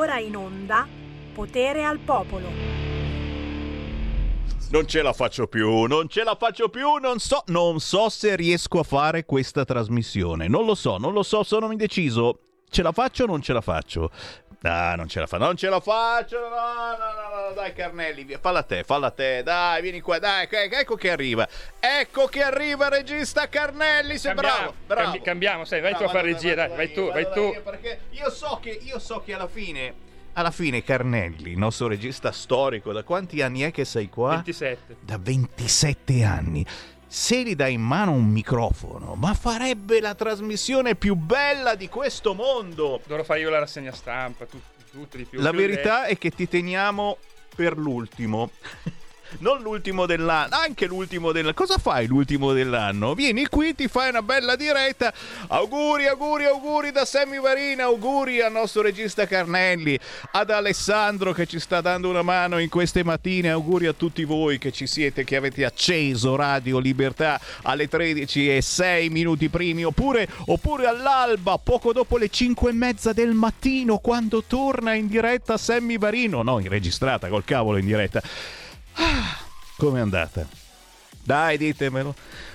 ora in onda Potere al Popolo. Non ce la faccio più, non ce la faccio più, non so, non so se riesco a fare questa trasmissione. Non lo so, non lo so, sono indeciso. Ce la faccio o non ce la faccio? Ah, non ce la fa, non ce la faccio. No, no, no, no, dai Carnelli, via. falla te, falla te. Dai, vieni qua, dai, ecco che arriva. Ecco che arriva il regista Carnelli, sei Cambiamo, bravo, bravo. cambi- cambiamo, sai, vai tu a fare regia, dai, vai tu, vai tu. io, Perché io so che io so che alla fine alla fine Carnelli, il nostro regista storico, da quanti anni è che sei qua? 27. da 27 anni. Se gli dai in mano un microfono, ma farebbe la trasmissione più bella di questo mondo. Dovrò fare io la rassegna stampa, tu- tutto di più. La più verità è che ti teniamo per l'ultimo. Non l'ultimo dell'anno, anche l'ultimo dell'anno. Cosa fai l'ultimo dell'anno? Vieni qui, ti fai una bella diretta. Auguri, auguri, auguri da Sammy Varina. Auguri al nostro regista Carnelli, ad Alessandro che ci sta dando una mano in queste mattine. Auguri a tutti voi che ci siete, che avete acceso Radio Libertà alle 13 e 6 minuti primi, oppure, oppure all'alba, poco dopo le 5 e mezza del mattino, quando torna in diretta Sammy Varino. No, in registrata, col cavolo in diretta. Ah, Com'è andata? Dai, ditemelo.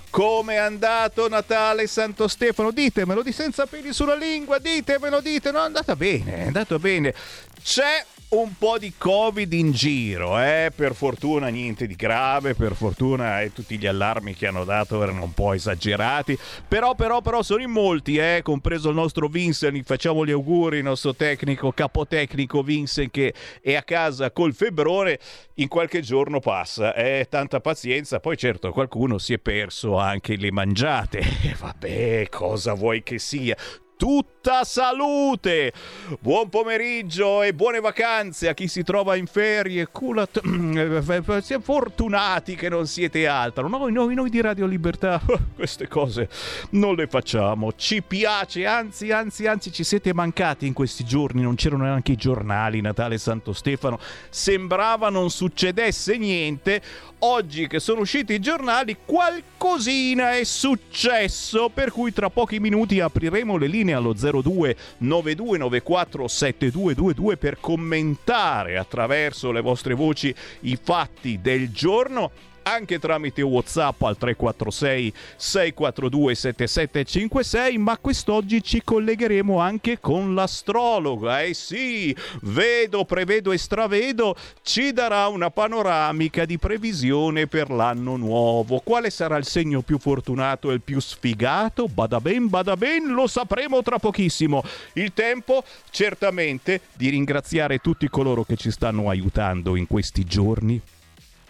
Com'è andato Natale Santo Stefano? Ditemelo di senza peli sulla lingua, ditemelo, ditemelo. È andata bene, è andato bene. C'è un po' di Covid in giro, eh? Per fortuna niente di grave, per fortuna eh, tutti gli allarmi che hanno dato erano un po' esagerati. Però, però, però sono in molti, eh? Compreso il nostro Vincent, facciamo gli auguri, il nostro tecnico, capotecnico Vincent che è a casa col febbrone in qualche giorno passa. Eh, tanta pazienza. Poi certo qualcuno si è perso anche le mangiate. Vabbè, cosa vuoi che sia? Tutta salute! Buon pomeriggio e buone vacanze a chi si trova in ferie. Culat... Siamo fortunati che non siete altro. Noi, noi, noi di Radio Libertà queste cose non le facciamo. Ci piace, anzi, anzi, anzi, ci siete mancati in questi giorni. Non c'erano neanche i giornali, Natale Santo Stefano. Sembrava non succedesse niente. Oggi che sono usciti i giornali, qualcosina è successo. Per cui tra pochi minuti apriremo le linee allo 02 9294 7222 per commentare attraverso le vostre voci i fatti del giorno anche tramite WhatsApp al 346 642 7756, ma quest'oggi ci collegheremo anche con l'astrologa. Eh sì, vedo, prevedo e stravedo ci darà una panoramica di previsione per l'anno nuovo. Quale sarà il segno più fortunato e il più sfigato? Bada ben, bada ben, lo sapremo tra pochissimo. Il tempo certamente di ringraziare tutti coloro che ci stanno aiutando in questi giorni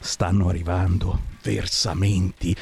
stanno arrivando versamenti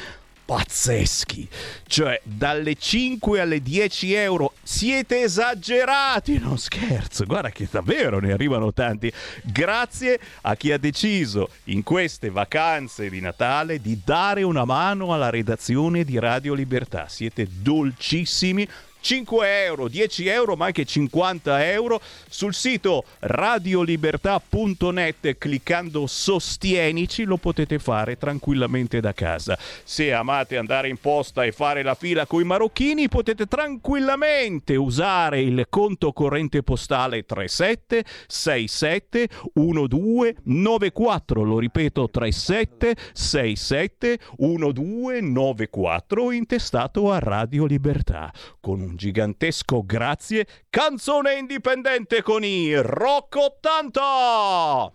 pazzeschi. Cioè, dalle 5 alle 10 euro siete esagerati, non scherzo. Guarda che davvero ne arrivano tanti. Grazie a chi ha deciso in queste vacanze di Natale di dare una mano alla redazione di Radio Libertà. Siete dolcissimi. 5 euro, 10 euro, ma anche 50 euro sul sito radiolibertà.net cliccando sostienici lo potete fare tranquillamente da casa. Se amate andare in posta e fare la fila con i marocchini potete tranquillamente usare il conto corrente postale 37 67 1294, lo ripeto 37 67 1294 intestato a Radio Libertà con un gigantesco grazie, canzone indipendente con i Rock 80!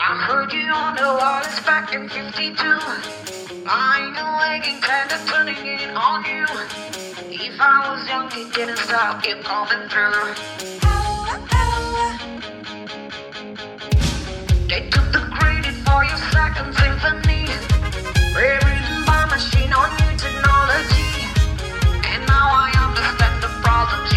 I heard you on the wireless back in 52. Lying awake and kinda turning it on you. If I was young, it didn't stop you coming through. They took the credit for your second symphony. Rewritten by machine on new technology. And now I understand the problems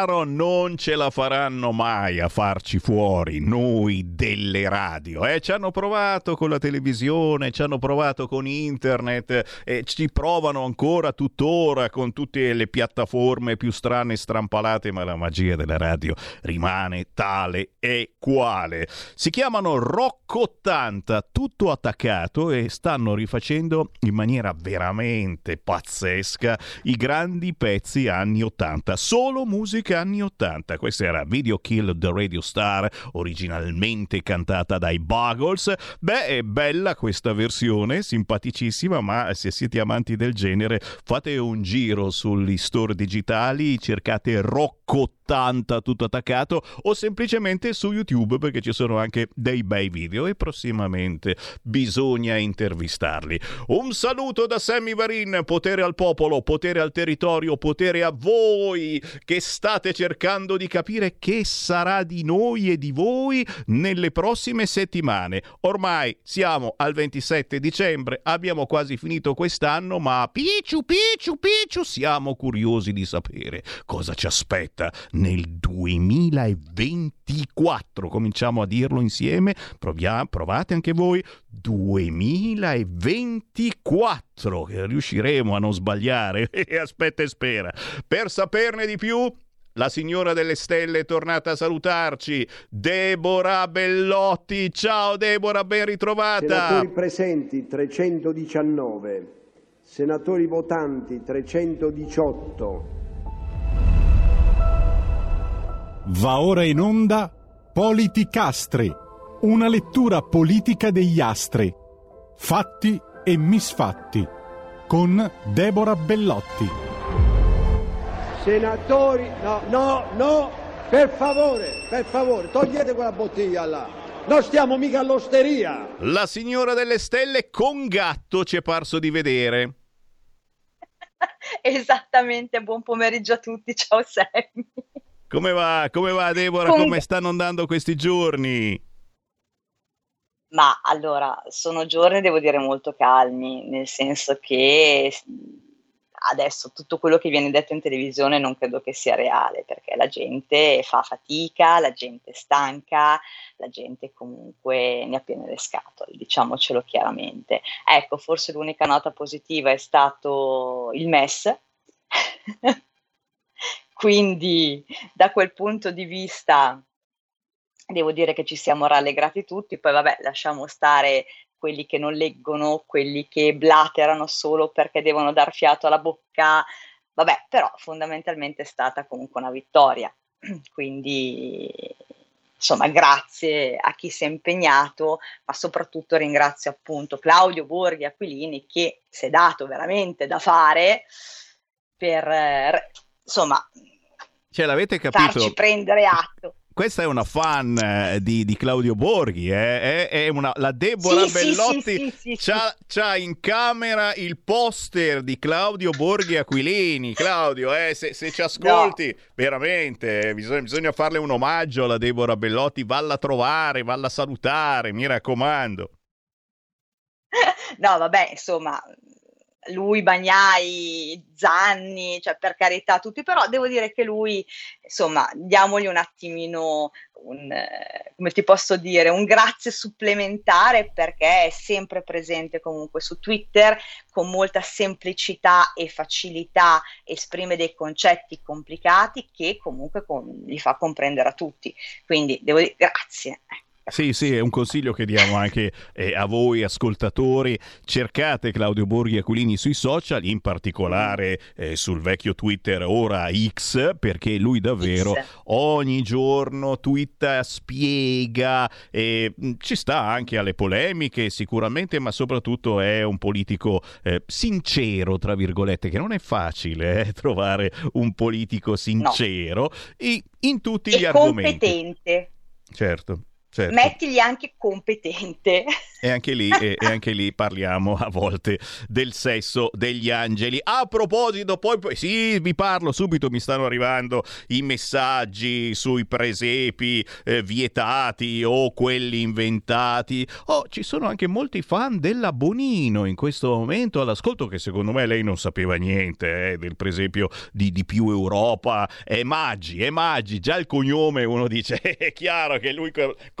chiaro, è chiaro, non ce la faranno mai a farci fuori noi delle radio. Eh? Ci hanno provato con la televisione, ci hanno provato con internet, e ci provano ancora tuttora con tutte le piattaforme più strane e strampalate, ma la magia della radio rimane tale e quale. Si chiamano Rock 80, tutto attaccato e stanno rifacendo in maniera veramente pazzesca i grandi pezzi anni 80, solo musica anni 80. Questa era Video Kill the Radio Star, originalmente cantata dai Buggles. Beh, è bella questa versione, simpaticissima, ma se siete amanti del genere fate un giro sugli store digitali, cercate Rock 80 tutto attaccato o semplicemente su YouTube perché ci sono anche dei bei video e prossimamente bisogna intervistarli. Un saluto da Sammy Varin, potere al popolo, potere al territorio, potere a voi che state cercando di capire che sarà di noi e di voi nelle prossime settimane. Ormai siamo al 27 dicembre, abbiamo quasi finito quest'anno, ma picciu picciu picciu siamo curiosi di sapere cosa ci aspetta nel 2024. Cominciamo a dirlo insieme, Proviamo, provate anche voi. 2024, riusciremo a non sbagliare. Aspetta e spera. Per saperne di più, la signora delle stelle è tornata a salutarci, Deborah Bellotti. Ciao Deborah, ben ritrovata. Senatori presenti 319, senatori votanti 318. Va ora in onda Politicastri, una lettura politica degli astri, fatti e misfatti, con Deborah Bellotti. Senatori, no, no, no, per favore, per favore, togliete quella bottiglia là. Non stiamo mica all'osteria. La signora delle stelle con gatto ci è parso di vedere. Esattamente, buon pomeriggio a tutti, ciao Sammy. Come va? Come va Deborah? Con- Come stanno andando questi giorni? Ma allora, sono giorni, devo dire, molto calmi, nel senso che adesso tutto quello che viene detto in televisione non credo che sia reale, perché la gente fa fatica, la gente è stanca, la gente comunque ne ha piene le scatole, diciamocelo chiaramente. Ecco, forse l'unica nota positiva è stato il MES. Quindi da quel punto di vista devo dire che ci siamo rallegrati tutti, poi vabbè lasciamo stare quelli che non leggono, quelli che blaterano solo perché devono dar fiato alla bocca, vabbè, però fondamentalmente è stata comunque una vittoria, quindi insomma grazie a chi si è impegnato, ma soprattutto ringrazio appunto Claudio Borghi Aquilini che si è dato veramente da fare per eh, insomma Cioè, l'avete capito? farci prendere atto. Questa è una fan eh, di, di Claudio Borghi, eh? è, è una, la Deborah Sì, Bellotti sì, sì, c'ha, c'ha in camera il poster di Claudio Borghi Aquilini. Claudio, eh, se, se ci ascolti, veramente eh, bisogna, bisogna farle un omaggio alla Deborah Bellotti, valla a trovare, valla a salutare, mi raccomando. No, vabbè, insomma, lui, Bagnai, Zanni, cioè per carità tutti, però devo dire che lui, insomma, diamogli un attimino, un, eh, come ti posso dire, un grazie supplementare perché è sempre presente comunque su Twitter con molta semplicità e facilità, esprime dei concetti complicati che comunque com- li fa comprendere a tutti. Quindi devo dire grazie. Sì, sì, è un consiglio che diamo anche eh, a voi ascoltatori. Cercate Claudio Borghi Aquilini sui social, in particolare eh, sul vecchio Twitter ora X, perché lui davvero X. ogni giorno twitta, spiega, e mh, ci sta anche alle polemiche sicuramente, ma soprattutto è un politico eh, sincero, tra virgolette, che non è facile eh, trovare un politico sincero i- in tutti gli E argomenti. competente. Certo. Certo. mettigli anche competente. E anche, lì, e, e anche lì parliamo a volte del sesso degli angeli. A proposito, poi, poi sì, vi parlo subito, mi stanno arrivando i messaggi sui presepi eh, vietati o quelli inventati. Oh, ci sono anche molti fan della Bonino in questo momento all'ascolto che secondo me lei non sapeva niente eh, del presepio di, di più Europa. È Maggi, è Maggi, già il cognome uno dice è chiaro che lui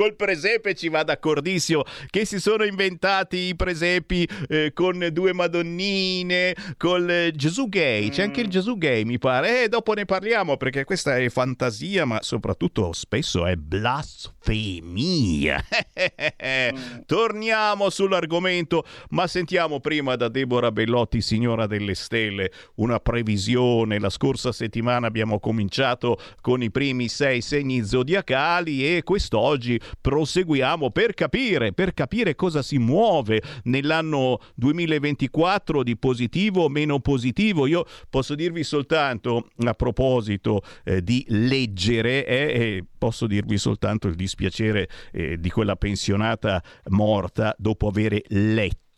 col, col presepe ci va d'accordissimo, che si sono inventati i presepi eh, con due madonnine, con eh, Gesù gay, c'è anche il mm. Gesù gay mi pare, e dopo ne parliamo perché questa è fantasia ma soprattutto spesso è blasfemia. mm. Torniamo sull'argomento, ma sentiamo prima da Deborah Bellotti, signora delle stelle, una previsione. La scorsa settimana abbiamo cominciato con i primi sei segni zodiacali e quest'oggi proseguiamo per capire, per capire cosa si muove nell'anno 2024 di positivo o meno positivo. Io posso dirvi soltanto a proposito eh, di leggere, eh, posso dirvi soltanto il dispiacere eh, di quella pensionata morta dopo aver letto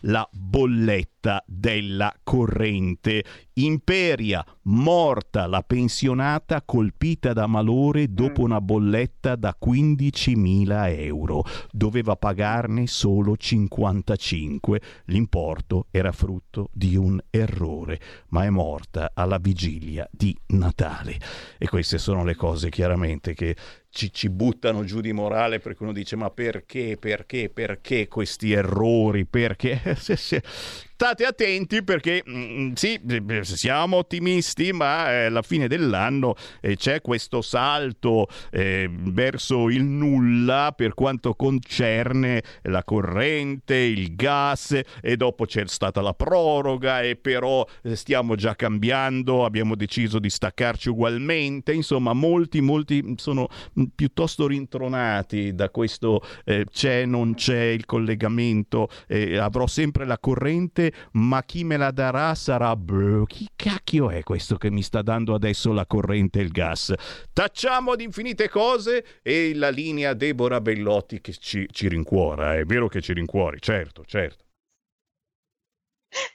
la bolletta della corrente. Imperia, morta la pensionata colpita da malore dopo mm. una bolletta da 15.000 euro. Doveva pagarne solo 55. L'importo era frutto di un errore, ma è morta alla vigilia di Natale. E queste sono le cose chiaramente che ci, ci, buttano giù di morale perché uno dice ma perché, perché, perché questi errori, perché state attenti perché mm, sì, siamo ottimisti, ma eh, alla fine dell'anno eh, c'è questo salto eh, verso il nulla per quanto concerne la corrente, il gas e dopo c'è stata la proroga e però stiamo già cambiando, abbiamo deciso di staccarci ugualmente, insomma molti, molti sono piuttosto rintronati da questo c'è, non c'è il collegamento, avrò sempre la corrente ma chi me la darà sarà brr, chi cacchio è questo che mi sta dando adesso la corrente e il gas? Tacciamo di infinite cose e la linea Deborah Bellotti che ci, ci rincuora, è vero che ci rincuori, certo, certo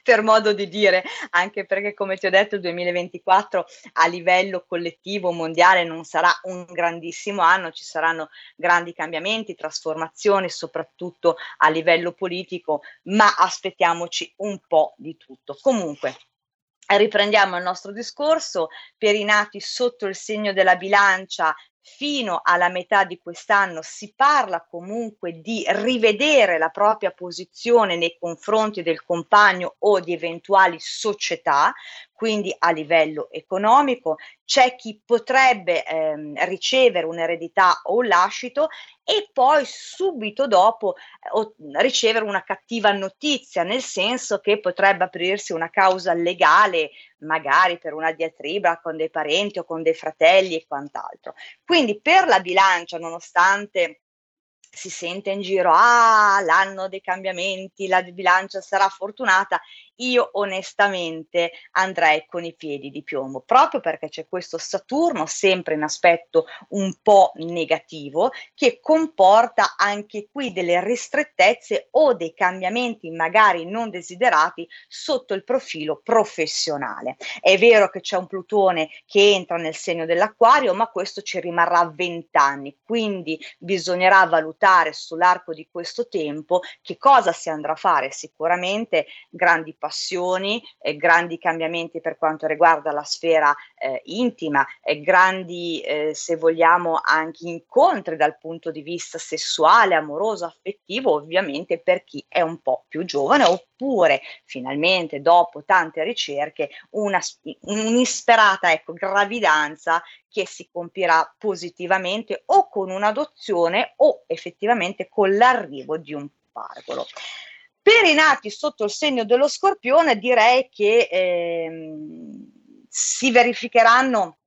per modo di dire, anche perché come ti ho detto il 2024 a livello collettivo mondiale non sarà un grandissimo anno, ci saranno grandi cambiamenti, trasformazioni, soprattutto a livello politico, ma aspettiamoci un po' di tutto. Comunque, Riprendiamo il nostro discorso, per i nati sotto il segno della bilancia fino alla metà di quest'anno si parla comunque di rivedere la propria posizione nei confronti del compagno o di eventuali società, quindi a livello economico, c'è chi potrebbe ehm, ricevere un'eredità o un lascito e poi subito dopo eh, ricevere una cattiva notizia, nel senso che potrebbe aprirsi una causa legale, magari per una diatriba con dei parenti o con dei fratelli e quant'altro. Quindi per la bilancia, nonostante si sente in giro, ah, l'anno dei cambiamenti, la bilancia sarà fortunata, io onestamente andrei con i piedi di piombo, proprio perché c'è questo Saturno sempre in aspetto un po' negativo che comporta anche qui delle ristrettezze o dei cambiamenti magari non desiderati sotto il profilo professionale. È vero che c'è un Plutone che entra nel segno dell'acquario, ma questo ci rimarrà 20 anni, quindi bisognerà valutare sull'arco di questo tempo che cosa si andrà a fare. Sicuramente grandi passioni, eh, grandi cambiamenti per quanto riguarda la sfera eh, intima, eh, grandi, se vogliamo, anche incontri dal punto di vista sessuale, amoroso, affettivo, ovviamente per chi è un po' più giovane oppure finalmente dopo tante ricerche una, un'isperata ecco, gravidanza che si compirà positivamente o con un'adozione o effettivamente con l'arrivo di un pargolo. Per i nati sotto il segno dello scorpione direi che ehm, si verificheranno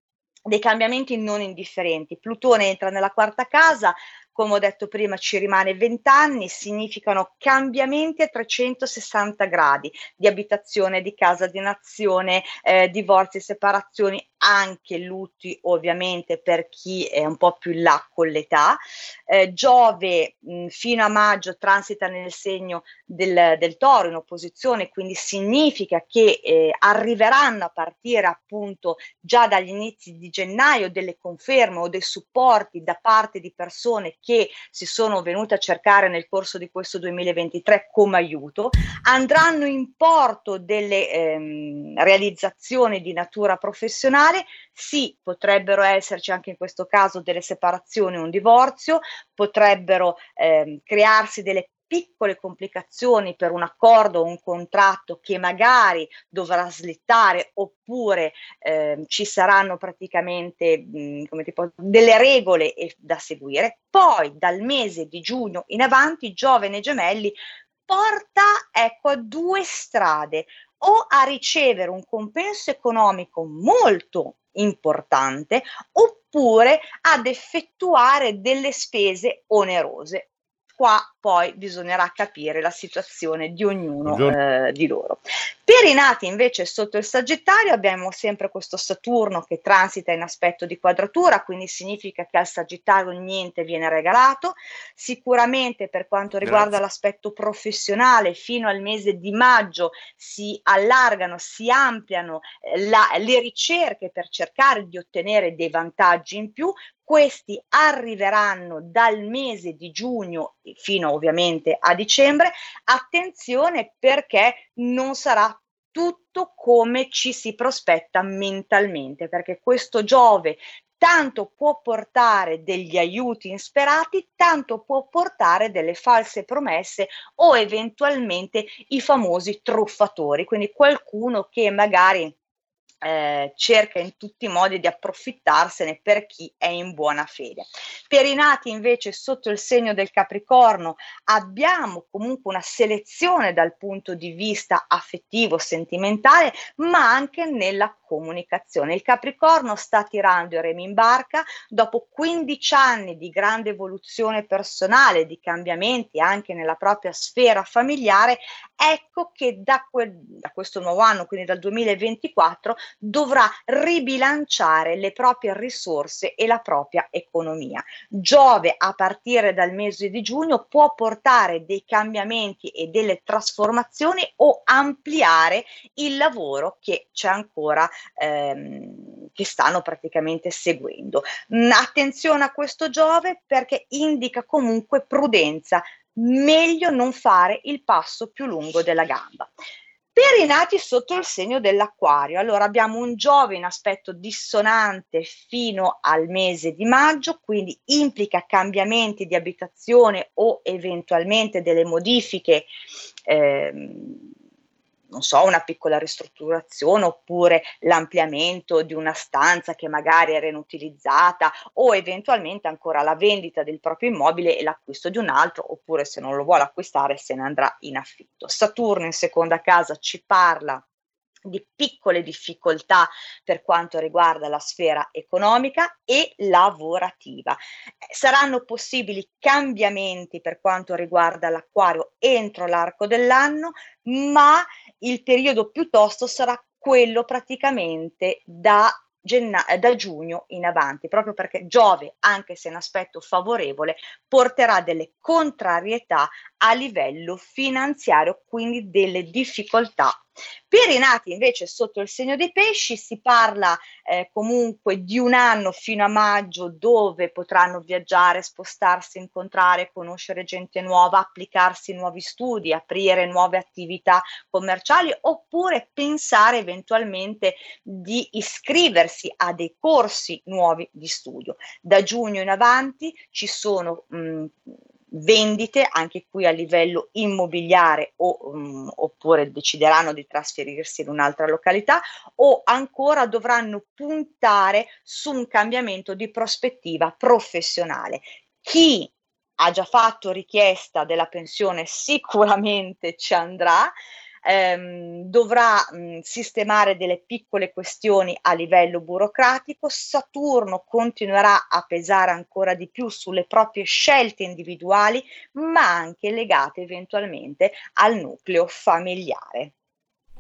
dei cambiamenti non indifferenti. Plutone entra nella quarta casa, come ho detto prima ci rimane 20 anni, significano cambiamenti a 360 gradi di abitazione, di casa, di nazione, eh, divorzi, separazioni, anche lutti ovviamente per chi è un po' più in là con l'età. Eh, Giove mh, fino a maggio transita nel segno del, del, toro in opposizione, quindi significa che eh, arriveranno a partire appunto già dagli inizi di gennaio delle conferme o dei supporti da parte di persone che si sono venute a cercare nel corso di questo 2023 come aiuto. Andranno in porto delle ehm, realizzazioni di natura professionale familiare, sì, potrebbero esserci anche in questo caso delle separazioni un divorzio, potrebbero eh, crearsi delle piccole complicazioni per un accordo o un contratto che magari dovrà slittare oppure eh, ci saranno praticamente mh, come tipo, delle regole da seguire. Poi dal mese di giugno in avanti Giovane Gemelli porta ecco a due strade o a ricevere un compenso economico molto importante oppure ad effettuare delle spese onerose. Qua poi bisognerà capire la situazione di ognuno eh, di loro. Per i nati invece sotto il Sagittario abbiamo sempre questo Saturno che transita in aspetto di quadratura, quindi significa che al Sagittario niente viene regalato. Sicuramente per quanto riguarda Grazie. l'aspetto professionale, fino al mese di maggio si allargano, si ampliano eh, la, le ricerche per cercare di ottenere dei vantaggi in più, questi arriveranno dal mese di giugno fino ovviamente a dicembre. Attenzione perché non sarà tutto come ci si prospetta mentalmente, perché questo Giove tanto può portare degli aiuti insperati, tanto può portare delle false promesse o eventualmente i famosi truffatori, quindi qualcuno che magari eh, cerca in tutti i modi di approfittarsene per chi è in buona fede. Per i nati invece sotto il segno del Capricorno abbiamo comunque una selezione dal punto di vista affettivo, sentimentale, ma anche nella comunicazione. Il Capricorno sta tirando i remi in barca dopo 15 anni di grande evoluzione personale, di cambiamenti anche nella propria sfera familiare, ecco che da, quel, da questo nuovo anno, quindi dal 2024, dovrà ribilanciare le proprie risorse e la propria economia. Giove a partire dal mese di giugno può portare dei cambiamenti e delle trasformazioni o ampliare il lavoro che c'è ancora ehm, che stanno praticamente seguendo. Mm, attenzione a questo Giove perché indica comunque prudenza, meglio non fare il passo più lungo della gamba. Per i nati sotto il segno dell'acquario, allora abbiamo un Giove in aspetto dissonante fino al mese di maggio, quindi implica cambiamenti di abitazione o eventualmente delle modifiche ehm, non so, una piccola ristrutturazione oppure l'ampliamento di una stanza che magari era inutilizzata o eventualmente ancora la vendita del proprio immobile e l'acquisto di un altro oppure se non lo vuole acquistare se ne andrà in affitto. Saturno in seconda casa ci parla di piccole difficoltà per quanto riguarda la sfera economica e lavorativa. Saranno possibili cambiamenti per quanto riguarda l'acquario entro l'arco dell'anno, ma il periodo piuttosto sarà quello praticamente da genna- da giugno in avanti, proprio perché Giove, anche se in aspetto favorevole, porterà delle contrarietà a livello finanziario, quindi delle difficoltà per i nati invece sotto il segno dei pesci si parla eh, comunque di un anno fino a maggio dove potranno viaggiare, spostarsi, incontrare, conoscere gente nuova, applicarsi nuovi studi, aprire nuove attività commerciali oppure pensare eventualmente di iscriversi a dei corsi nuovi di studio. Da giugno in avanti ci sono mh, vendite anche qui a livello immobiliare o, um, oppure decideranno di trasferirsi in un'altra località o ancora dovranno puntare su un cambiamento di prospettiva professionale. Chi ha già fatto richiesta della pensione sicuramente ci andrà, ehm, dovrà mh, sistemare delle piccole questioni a livello burocratico, Saturno continuerà a pesare ancora di più sulle proprie scelte individuali, ma anche legate eventualmente al nucleo familiare.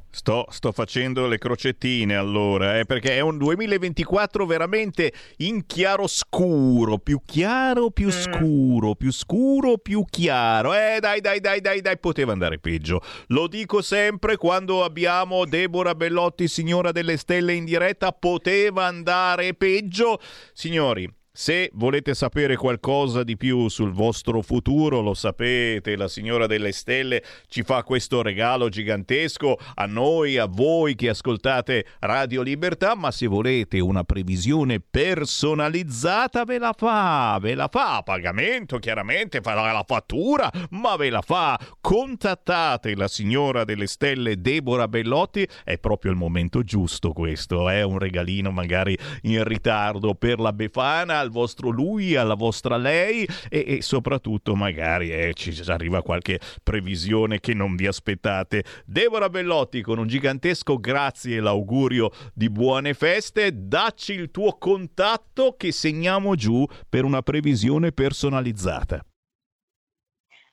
Sto, sto, facendo le crocettine allora, eh, perché è un 2024 veramente in chiaroscuro, più chiaro, più mm. scuro, più scuro, più chiaro. Eh dai, dai, dai, dai, dai, poteva andare peggio. Lo dico sempre quando abbiamo Deborah Bellotti, signora delle stelle in diretta, poteva andare peggio. Signori, se volete sapere qualcosa di più sul vostro futuro, lo sapete, la signora delle stelle ci fa questo regalo gigantesco a noi, a voi che ascoltate Radio Libertà, ma se volete una previsione personalizzata ve la fa, ve la fa a pagamento, chiaramente farà la fattura, ma ve la fa. Contattate la signora delle stelle Deborah Bellotti, è proprio il momento giusto questo, è un regalino magari in ritardo per la Befana al vostro lui, alla vostra lei e, e soprattutto magari eh, ci arriva qualche previsione che non vi aspettate. Deborah Bellotti con un gigantesco grazie e l'augurio di buone feste, dacci il tuo contatto che segniamo giù per una previsione personalizzata.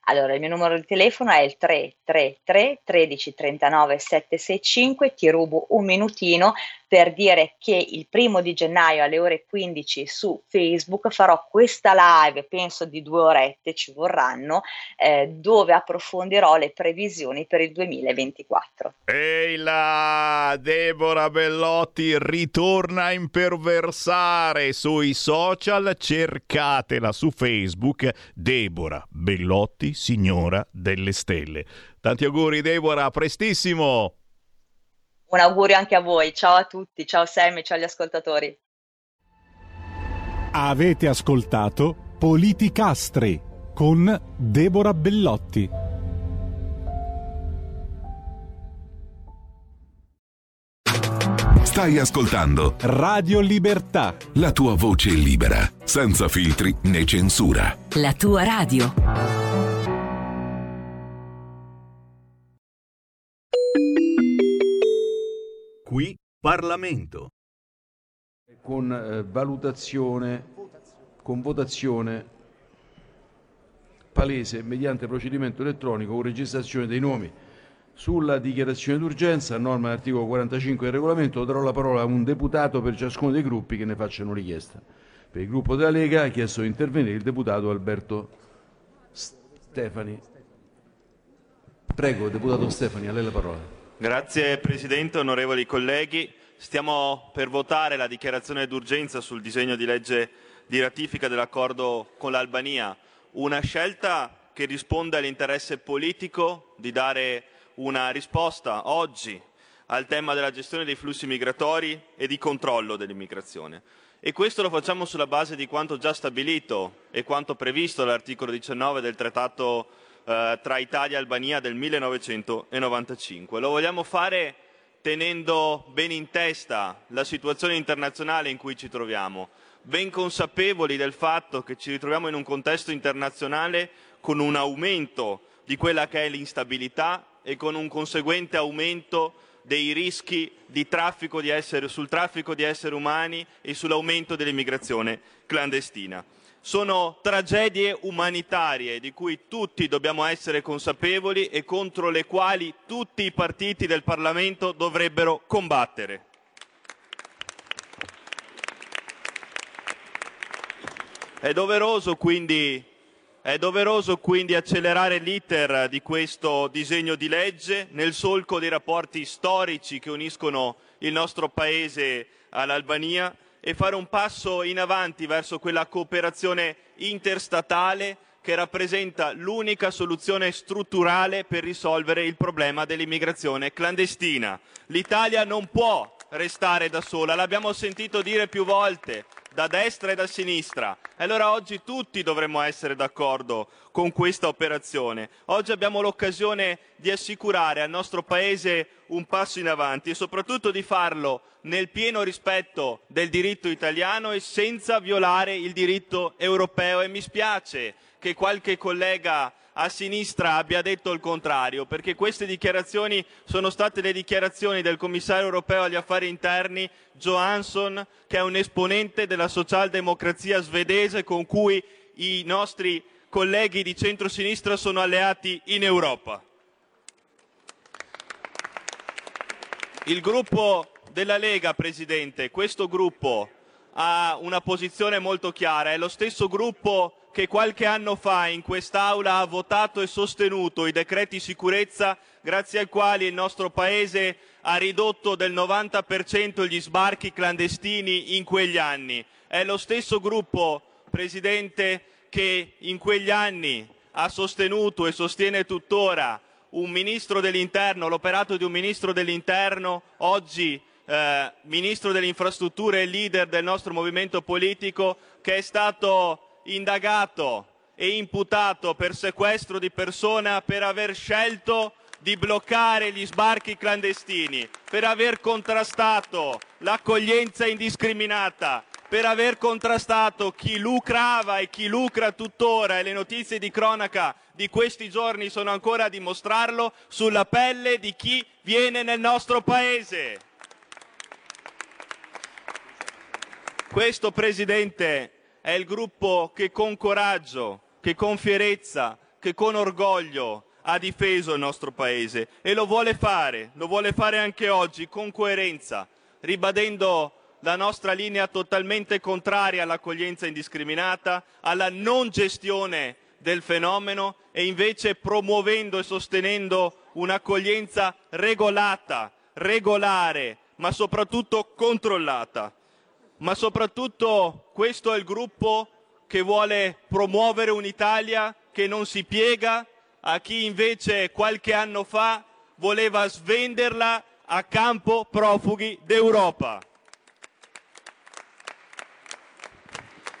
Allora, il mio numero di telefono è il 333 13 39 765, ti rubo un minutino per dire che il primo di gennaio alle ore 15 su Facebook farò questa live, penso di due orette ci vorranno, eh, dove approfondirò le previsioni per il 2024. Ehi là, Deborah Bellotti ritorna a imperversare sui social, cercatela su Facebook, Deborah Bellotti, signora delle stelle. Tanti auguri Deborah, prestissimo! Un augurio anche a voi, ciao a tutti, ciao Sam e ciao agli ascoltatori. Avete ascoltato Politicastri con Deborah Bellotti. Stai ascoltando Radio Libertà. La tua voce libera, senza filtri né censura. La tua radio. Parlamento. Con eh, valutazione, con votazione palese mediante procedimento elettronico con registrazione dei nomi. Sulla dichiarazione d'urgenza, a norma dell'articolo 45 del regolamento, darò la parola a un deputato per ciascuno dei gruppi che ne facciano richiesta. Per il gruppo della Lega ha chiesto di intervenire il deputato Alberto Stefani. Prego, deputato Stefani, a lei la parola. Grazie Presidente, onorevoli colleghi. Stiamo per votare la dichiarazione d'urgenza sul disegno di legge di ratifica dell'accordo con l'Albania, una scelta che risponde all'interesse politico di dare una risposta oggi al tema della gestione dei flussi migratori e di controllo dell'immigrazione. E questo lo facciamo sulla base di quanto già stabilito e quanto previsto dall'articolo 19 del Trattato eh, tra Italia e Albania del 1995. Lo vogliamo fare tenendo bene in testa la situazione internazionale in cui ci troviamo, ben consapevoli del fatto che ci ritroviamo in un contesto internazionale con un aumento di quella che è l'instabilità e con un conseguente aumento dei rischi di traffico di essere, sul traffico di esseri umani e sull'aumento dell'immigrazione clandestina. Sono tragedie umanitarie di cui tutti dobbiamo essere consapevoli e contro le quali tutti i partiti del Parlamento dovrebbero combattere. È doveroso quindi, è doveroso quindi accelerare l'iter di questo disegno di legge nel solco dei rapporti storici che uniscono il nostro Paese all'Albania e fare un passo in avanti verso quella cooperazione interstatale che rappresenta l'unica soluzione strutturale per risolvere il problema dell'immigrazione clandestina. L'Italia non può restare da sola, l'abbiamo sentito dire più volte da destra e da sinistra. E allora oggi tutti dovremmo essere d'accordo con questa operazione. Oggi abbiamo l'occasione di assicurare al nostro Paese un passo in avanti e soprattutto di farlo nel pieno rispetto del diritto italiano e senza violare il diritto europeo. E mi spiace che qualche collega a sinistra abbia detto il contrario, perché queste dichiarazioni sono state le dichiarazioni del commissario europeo agli affari interni Johansson, che è un esponente della socialdemocrazia svedese con cui i nostri colleghi di centrosinistra sono alleati in Europa. Il gruppo della Lega, Presidente, questo gruppo ha una posizione molto chiara, è lo stesso gruppo che qualche anno fa in quest'Aula ha votato e sostenuto i decreti sicurezza grazie ai quali il nostro Paese ha ridotto del 90% gli sbarchi clandestini in quegli anni. È lo stesso gruppo, Presidente, che in quegli anni ha sostenuto e sostiene tuttora un ministro dell'interno, l'operato di un ministro dell'interno, oggi eh, ministro delle infrastrutture e leader del nostro movimento politico, che è stato indagato e imputato per sequestro di persona per aver scelto di bloccare gli sbarchi clandestini, per aver contrastato l'accoglienza indiscriminata, per aver contrastato chi lucrava e chi lucra tuttora e le notizie di cronaca di questi giorni sono ancora a dimostrarlo sulla pelle di chi viene nel nostro paese. Questo Presidente è il gruppo che con coraggio, che con fierezza, che con orgoglio ha difeso il nostro Paese e lo vuole fare, lo vuole fare anche oggi con coerenza, ribadendo la nostra linea totalmente contraria all'accoglienza indiscriminata, alla non gestione del fenomeno e invece promuovendo e sostenendo un'accoglienza regolata, regolare, ma soprattutto controllata. Ma soprattutto questo è il gruppo che vuole promuovere un'Italia che non si piega a chi invece qualche anno fa voleva svenderla a campo profughi d'Europa.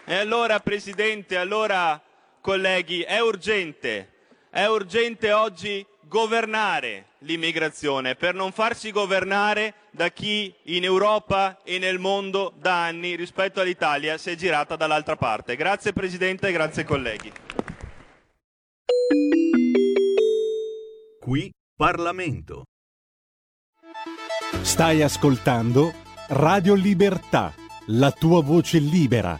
E allora, Presidente, allora, colleghi, è urgente, è urgente oggi governare l'immigrazione per non farsi governare da chi in Europa e nel mondo da anni rispetto all'Italia si è girata dall'altra parte. Grazie Presidente e grazie colleghi. Qui Parlamento. Stai ascoltando Radio Libertà, la tua voce libera,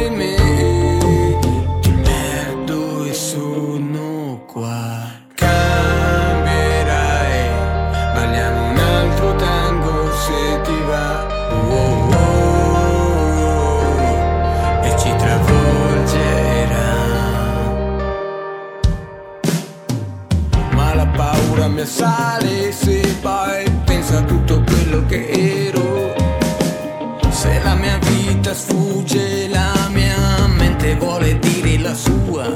Sentimi, ti perdo e sono qua. Cambierai, balliamo un altro tango se ti va. Oh, oh, e ci travolgerà. Ma la paura mi assale se poi pensa a tutto quello che ero. Se la mia vita sfugge, la mente vuole dire la sua.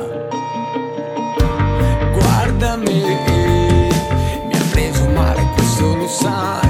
Guardami, mi ha preso male, questo lo sai.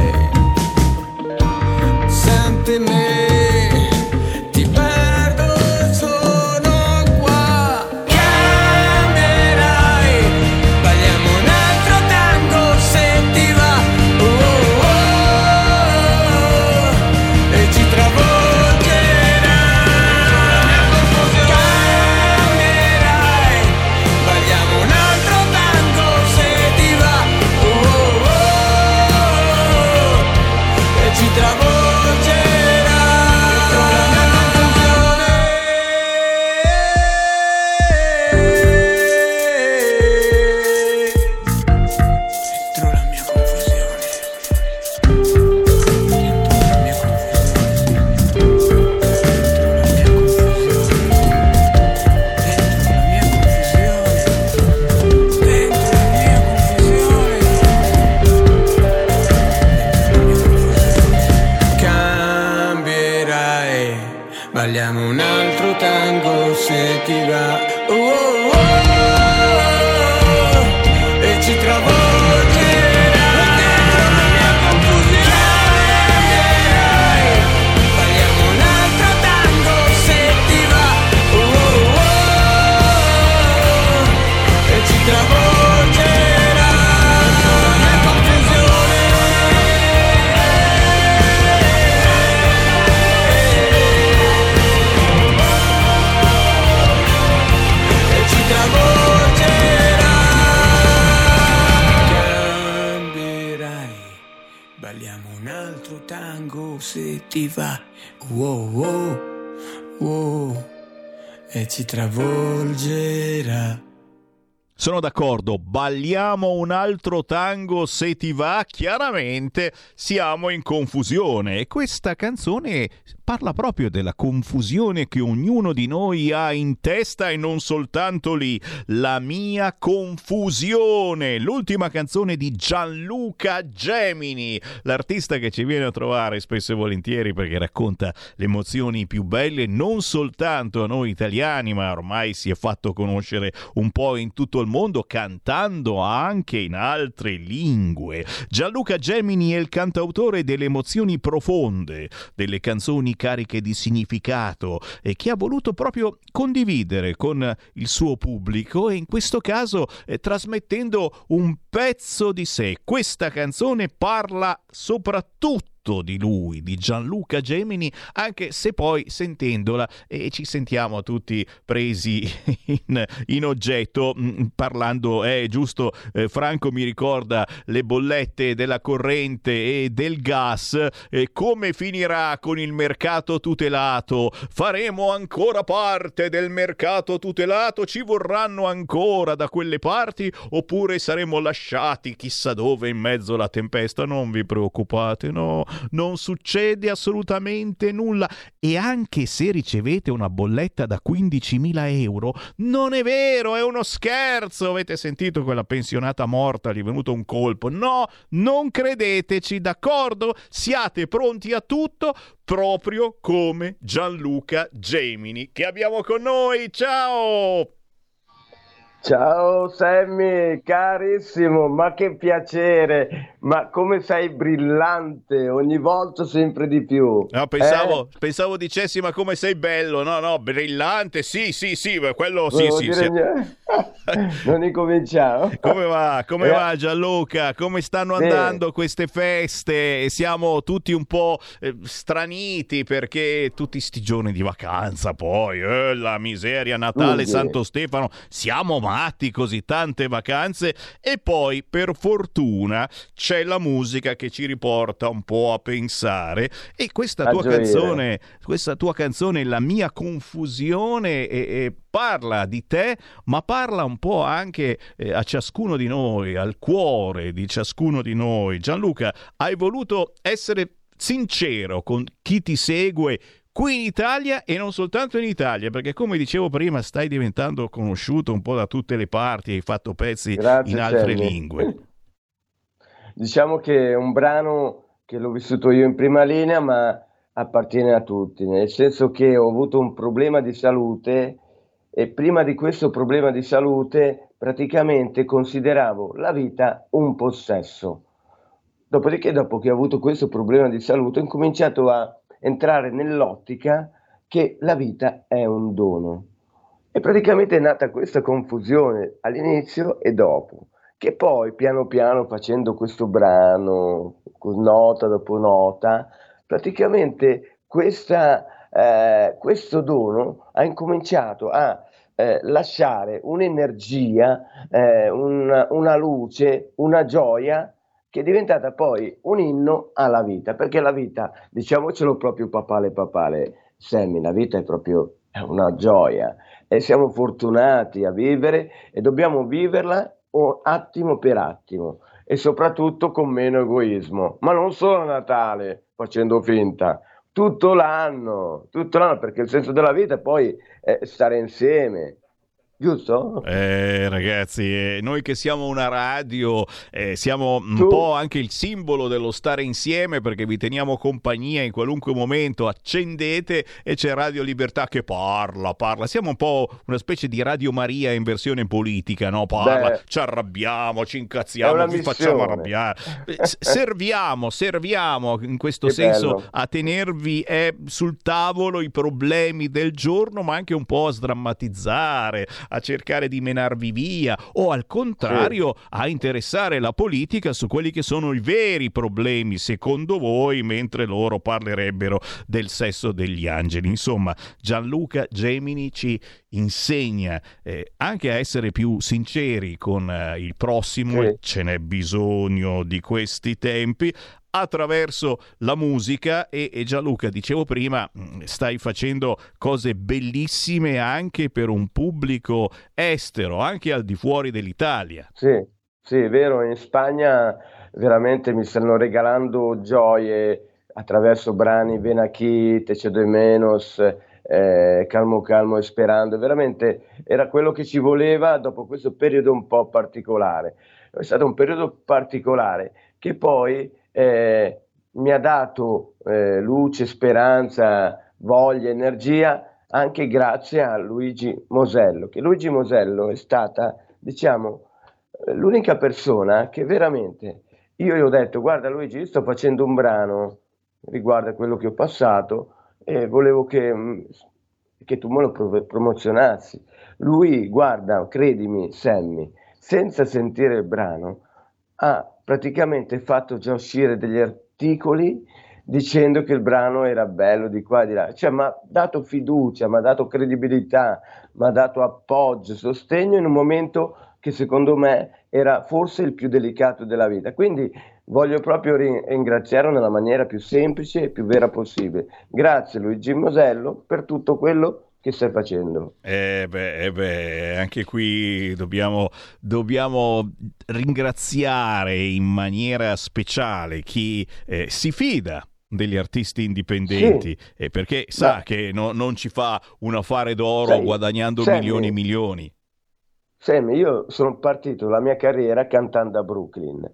Balliamo un altro tango se ti va, chiaramente siamo in confusione. E questa canzone parla proprio della confusione che ognuno di noi ha in testa e non soltanto lì, la mia confusione, l'ultima canzone di Gianluca Gemini, l'artista che ci viene a trovare spesso e volentieri perché racconta le emozioni più belle non soltanto a noi italiani, ma ormai si è fatto conoscere un po' in tutto il mondo cantando anche in altre lingue. Gianluca Gemini è il cantautore delle emozioni profonde, delle canzoni cariche di significato e che ha voluto proprio condividere con il suo pubblico e in questo caso eh, trasmettendo un pezzo di sé. Questa canzone parla soprattutto di lui, di Gianluca Gemini, anche se poi sentendola e ci sentiamo tutti presi in, in oggetto, mm, parlando, è eh, giusto, eh, Franco mi ricorda le bollette della corrente e del gas, come finirà con il mercato tutelato? Faremo ancora parte del mercato tutelato? Ci vorranno ancora da quelle parti oppure saremo lasciati chissà dove in mezzo alla tempesta? Non vi preoccupate, no, non succede assolutamente nulla e anche se ricevete una bolletta da 15.000 euro, non è vero, è uno scherzo. Avete sentito quella pensionata morta, gli è venuto un colpo. No, non credeteci, d'accordo? Siate pronti a tutto proprio come Gianluca Gemini che abbiamo con noi. Ciao! Ciao Sammy, carissimo, ma che piacere, ma come sei brillante, ogni volta sempre di più. No, pensavo, Eh? pensavo dicessi ma come sei bello, no, no, brillante, sì, sì, sì, beh, quello sì, Volevo sì, sì. non incominciamo. Come va? Come Eh, va Gianluca? Come stanno Bene. andando queste feste? Siamo tutti un po' eh, straniti perché tutti sti giorni di vacanza poi, eh, la miseria, Natale. Santo Stefano, siamo matti così tante vacanze e poi per fortuna c'è la musica che ci riporta un po' a pensare e questa A tua gioire. canzone, questa tua canzone, La mia confusione, e- e parla di te, ma parla un po' anche eh, a ciascuno di noi, al cuore di ciascuno di noi. Gianluca, hai voluto essere sincero con chi ti segue qui in Italia e non soltanto in Italia, perché come dicevo prima stai diventando conosciuto un po' da tutte le parti, hai fatto pezzi Grazie, in altre Sammy. lingue. Diciamo che è un brano che l'ho vissuto io in prima linea, ma appartiene a tutti, nel senso che ho avuto un problema di salute e prima di questo problema di salute praticamente consideravo la vita un possesso. Dopodiché, dopo che ho avuto questo problema di salute, ho incominciato a entrare nell'ottica che la vita è un dono. E praticamente è nata questa confusione all'inizio e dopo, che poi piano piano facendo questo brano, nota dopo nota, praticamente questa, eh, questo dono ha incominciato a eh, lasciare un'energia, eh, un- una luce, una gioia che è diventata poi un inno alla vita, perché la vita, diciamocelo proprio papale papale, Sammy, la vita è proprio una gioia e siamo fortunati a vivere e dobbiamo viverla attimo per attimo e soprattutto con meno egoismo, ma non solo a Natale facendo finta, tutto l'anno, tutto l'anno perché il senso della vita poi è stare insieme, giusto? Eh, ragazzi, eh, noi che siamo una radio, eh, siamo un Tu- po' anche il simbolo dello stare insieme perché vi teniamo compagnia in qualunque momento. Accendete e c'è Radio Libertà che parla, parla. Siamo un po' una specie di Radio Maria in versione politica, no? Parla, Beh. ci arrabbiamo, ci incazziamo, vi facciamo arrabbiare. Eh, serviamo, serviamo in questo Che senso bello. a tenervi eh, sul tavolo i problemi del giorno, ma anche un po' a sdrammatizzare, a cercare di menarvi via o al contrario a interessare la politica su quelli che sono i veri problemi secondo voi, mentre loro parlerebbero del sesso degli angeli. Insomma, Gianluca Gemini ci insegna eh, anche a essere più sinceri con eh, il prossimo Sì. e ce n'è bisogno di questi tempi attraverso la musica e, e Gianluca, dicevo prima, mm, stai facendo cose bellissime anche per un pubblico estero, anche al di fuori dell'Italia. Sì, sì, è vero, in Spagna veramente mi stanno regalando gioie attraverso brani Venaki, Te cedo de menos, eh, Calmo Calmo e Sperando, veramente era quello che ci voleva dopo questo periodo un po' particolare. È stato un periodo particolare che poi eh, mi ha dato eh, luce, speranza, voglia, energia anche grazie a Luigi Mosello, che Luigi Mosello è stata, diciamo, l'unica persona che veramente io gli ho detto guarda Luigi, io sto facendo un brano riguardo a quello che ho passato e volevo che, mm, che tu me lo promozionassi. Lui, guarda, credimi, Sammy, senza sentire il brano, ha praticamente fatto già uscire degli articoli dicendo che il brano era bello di qua e di là, cioè mi ha dato fiducia, mi ha dato credibilità, mi ha dato appoggio, sostegno in un momento che secondo me era forse il più delicato della vita. Quindi voglio proprio ringraziarlo nella maniera più semplice e più vera possibile. Grazie Luigi Mosello per tutto quello che stai facendo. Eh beh, eh beh anche qui dobbiamo, dobbiamo, ringraziare in maniera speciale chi eh, si fida degli artisti indipendenti sì. eh, perché sa Ma... che no, non ci fa un affare d'oro Sei, guadagnando Sammy, milioni e milioni. Sammy, io sono partito la mia carriera cantando a Brooklyn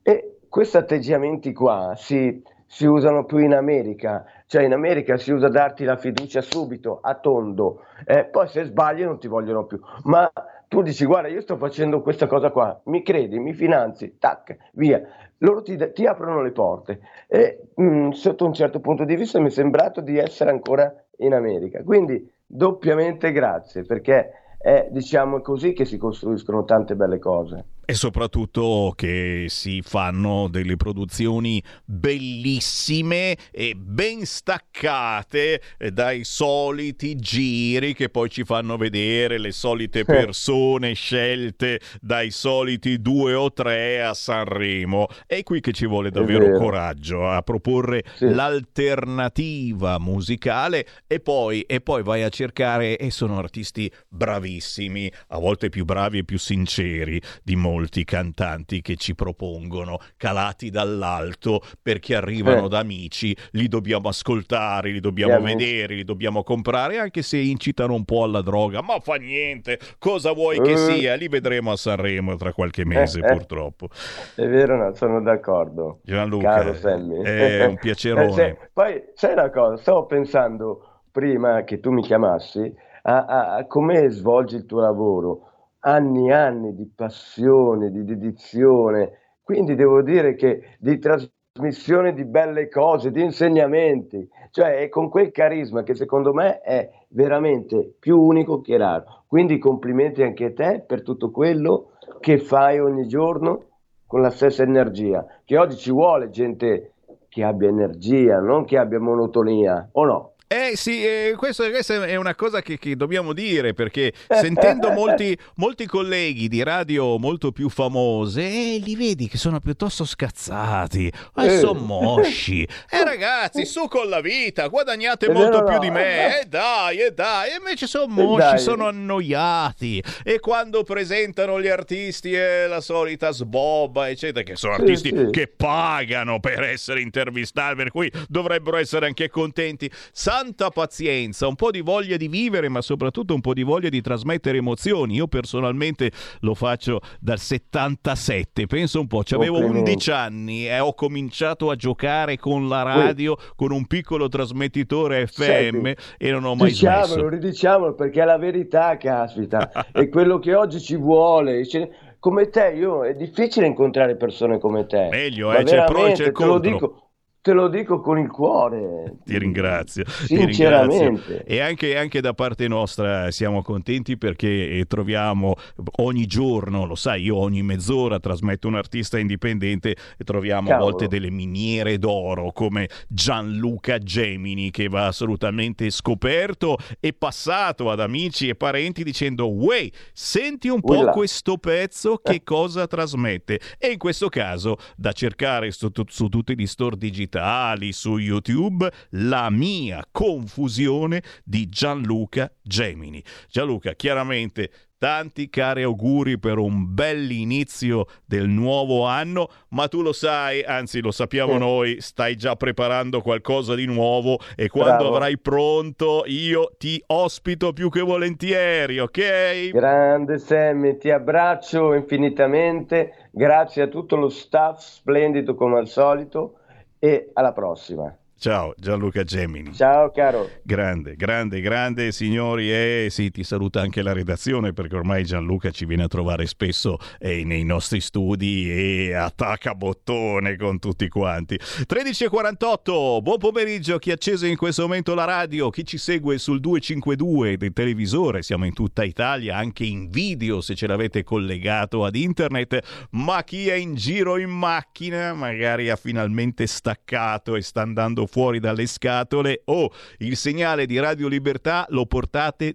e questi atteggiamenti qua si, si usano più in America, cioè in America si usa darti la fiducia subito, a tondo, eh, poi se sbagli non ti vogliono più, ma tu dici guarda io sto facendo questa cosa qua, mi credi, mi finanzi, tac, via, loro ti, ti aprono le porte. E mh, mm, sotto un certo punto di vista mi è sembrato di essere ancora in America, quindi doppiamente grazie perché è diciamo così che si costruiscono tante belle cose e soprattutto che si fanno delle produzioni bellissime e ben staccate dai soliti giri che poi ci fanno vedere le solite persone scelte dai soliti due o tre a Sanremo. È qui che ci vuole davvero coraggio a proporre sì. l'alternativa musicale e poi, e poi vai a cercare e sono artisti bravissimi, a volte più bravi e più sinceri di molti molti cantanti che ci propongono, calati dall'alto perché arrivano eh. da amici, li dobbiamo ascoltare, li dobbiamo yeah, vedere, li dobbiamo comprare, anche se incitano un po' alla droga. Ma fa niente, cosa vuoi uh. che sia? Li vedremo a Sanremo tra qualche mese, eh, purtroppo. È vero, no, sono d'accordo. Gianluca, è un piacerone. Eh, se, poi sai una cosa, stavo pensando prima che tu mi chiamassi a, a, a come svolgi il tuo lavoro anni e anni di passione, di dedizione, quindi devo dire che di trasmissione di belle cose, di insegnamenti, cioè è con quel carisma che secondo me è veramente più unico che raro. Quindi complimenti anche a te per tutto quello che fai ogni giorno con la stessa energia, che oggi ci vuole gente che abbia energia, non che abbia monotonia, o no? Eh sì, eh, questo, questa è una cosa che, che, dobbiamo dire perché sentendo molti, molti, colleghi di radio molto più famose, eh, li vedi che sono piuttosto scazzati, eh, eh. sono mosci. Eh ragazzi, su con la vita, guadagnate è molto più no. di me, e dai, e dai, e invece sono mosci, sono annoiati. E quando presentano gli artisti è la solita sbobba, eccetera, che sono sì, artisti sì. che pagano per essere intervistati, per cui dovrebbero essere anche contenti. Sa tanta pazienza, un po' di voglia di vivere, ma soprattutto un po' di voglia di trasmettere emozioni. Io personalmente lo faccio dal 77, penso un po', avevo 11 anni e ho cominciato a giocare con la radio, con un piccolo trasmettitore FM Senti, e non ho mai diciamolo, smesso. Ridiciamolo perché è la verità, caspita, è quello che oggi ci vuole. come te, io, è difficile incontrare persone come te. Meglio, eh, c'è pro e c'è contro. Te lo dico, te lo dico con il cuore. Ti ringrazio. Sinceramente. Ti ringrazio. E anche, anche, da parte nostra siamo contenti perché eh, troviamo ogni giorno, lo sai, io ogni mezz'ora trasmetto un artista indipendente e troviamo Cavolo. a volte delle miniere d'oro come Gianluca Gemini che va assolutamente scoperto e passato ad amici e parenti dicendo Wey, senti un po' Ulla. questo pezzo che cosa trasmette? E in questo caso da cercare su, su tutti gli store digitali digitali su YouTube la mia confusione di Gianluca Gemini. Gianluca, chiaramente tanti cari auguri per un bell'inizio del nuovo anno, ma tu lo sai, anzi lo sappiamo sì. noi, stai già preparando qualcosa di nuovo e quando Bravo. avrai pronto io ti ospito più che volentieri, ok? Grande Sammy, ti abbraccio infinitamente, grazie a tutto lo staff splendido come al solito e alla prossima. Ciao Gianluca Gemini. Ciao caro. Grande, grande, grande signori e sì, ti saluta anche la redazione perché ormai Gianluca ci viene a trovare spesso eh, nei nostri studi e attacca bottone con tutti quanti. 13.48, buon pomeriggio chi ha acceso in questo momento la radio, chi ci segue sul 252 del televisore, siamo in tutta Italia, anche in video se ce l'avete collegato ad internet, ma chi è in giro in macchina magari ha finalmente staccato e sta andando fuori dalle scatole. O oh, il segnale di Radio Libertà lo portate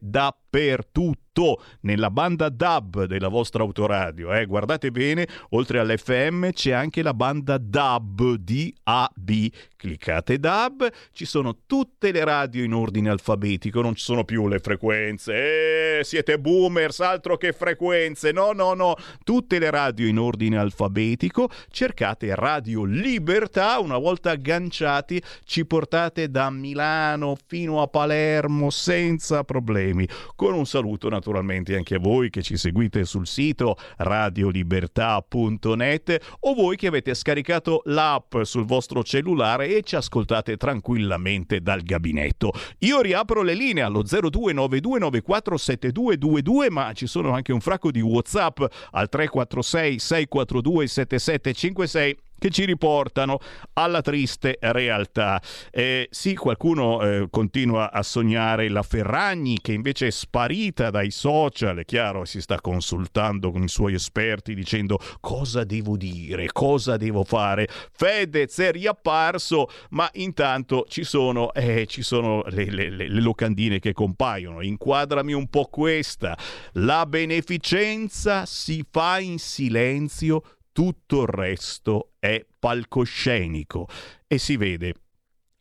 dappertutto nella banda DAB della vostra autoradio. Eh? Guardate bene, oltre all'FM c'è anche la banda DAB, D-A-B. Cliccate DAB, ci sono tutte le radio in ordine alfabetico, non ci sono più le frequenze. Eh, siete boomers, altro che frequenze. No, no, no, tutte le radio in ordine alfabetico. Cercate Radio Libertà, una volta agganciati ci portate da Milano fino a Palermo senza problemi. Con un saluto naturalmente anche a voi che ci seguite sul sito radiolibertà.net o voi che avete scaricato l'app sul vostro cellulare e ci ascoltate tranquillamente dal gabinetto. Io riapro le linee allo 0292947222, ma ci sono anche un fracco di WhatsApp al 346 642 7756 che ci riportano alla triste realtà. Eh, sì, qualcuno eh, continua a sognare la Ferragni che invece è sparita dai social, è chiaro, si sta consultando con i suoi esperti dicendo cosa devo dire, cosa devo fare. Fedez è riapparso, ma intanto ci sono, eh, ci sono le, le, le, locandine che compaiono. Inquadrami un po' questa. La beneficenza si fa in silenzio tutto il resto è palcoscenico e si vede.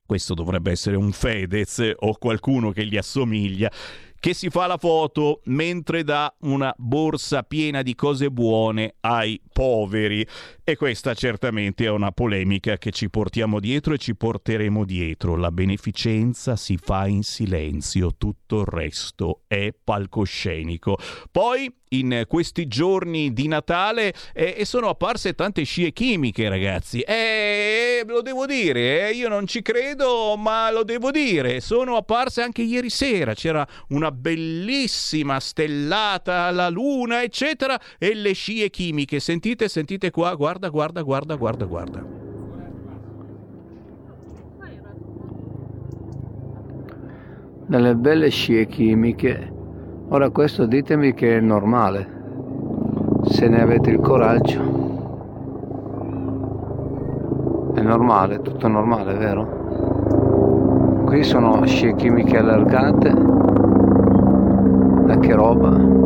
Questo dovrebbe essere un Fedez o qualcuno che gli assomiglia che si fa la foto mentre dà una borsa piena di cose buone ai poveri. E questa certamente è una polemica che ci portiamo dietro e ci porteremo dietro. La beneficenza si fa in silenzio, tutto il resto è palcoscenico. Poi in questi giorni di Natale eh, sono apparse tante scie chimiche, ragazzi. E lo devo dire, eh, io non ci credo, ma lo devo dire. Sono apparse anche ieri sera. C'era una bellissima stellata alla luna, eccetera, e le scie chimiche. Sentite, sentite qua, guarda guarda, guarda, guarda, guarda, guarda. Delle belle scie chimiche. Ora questo ditemi che è normale, se ne avete il coraggio. È normale, tutto normale, vero? Qui sono scie chimiche allargate. Da che roba?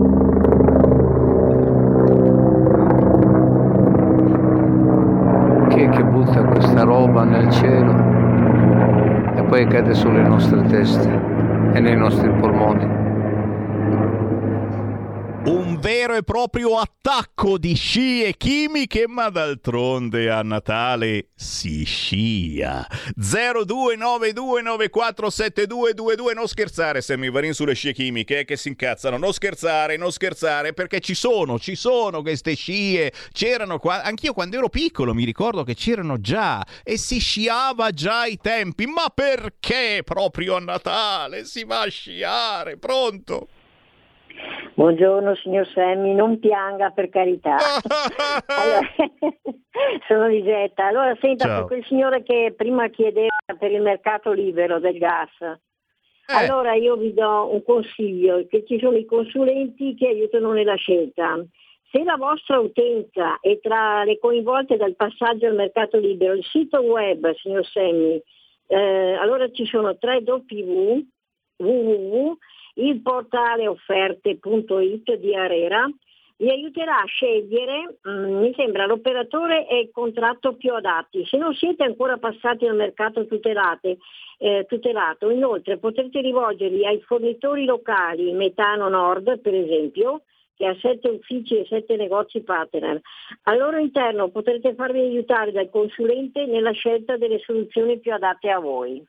chi è che butta questa roba nel cielo e poi cade sulle nostre teste e nei nostri polmoni? Un vero e proprio attacco di scie chimiche, ma d'altronde a Natale si scia. 0292947222, non scherzare Sammy Varin sulle scie chimiche eh, che si incazzano, non scherzare, non scherzare perché ci sono, ci sono queste scie, c'erano qua, anch'io quando ero piccolo mi ricordo che c'erano già e si sciava già ai tempi, ma perché proprio a Natale si va a sciare? Pronto? Buongiorno signor Semmi, non pianga per carità. allora, sono Lisetta. Allora senta, Ciao. per quel signore che prima chiedeva per il mercato libero del gas. Allora io vi do un consiglio, che ci sono i consulenti che aiutano nella scelta. Se la vostra utenza è tra le coinvolte dal passaggio al mercato libero, il sito web, signor Semmi, eh, allora ci sono 3W, www, il portale offerte.it di Arera, vi aiuterà a scegliere, mm, mi sembra, l'operatore e il contratto più adatti. Se non siete ancora passati al mercato tutelate, eh, tutelato, inoltre potrete rivolgervi ai fornitori locali, Metano Nord per esempio, che ha sette uffici e sette negozi partner. Al loro interno potrete farvi aiutare dal consulente nella scelta delle soluzioni più adatte a voi.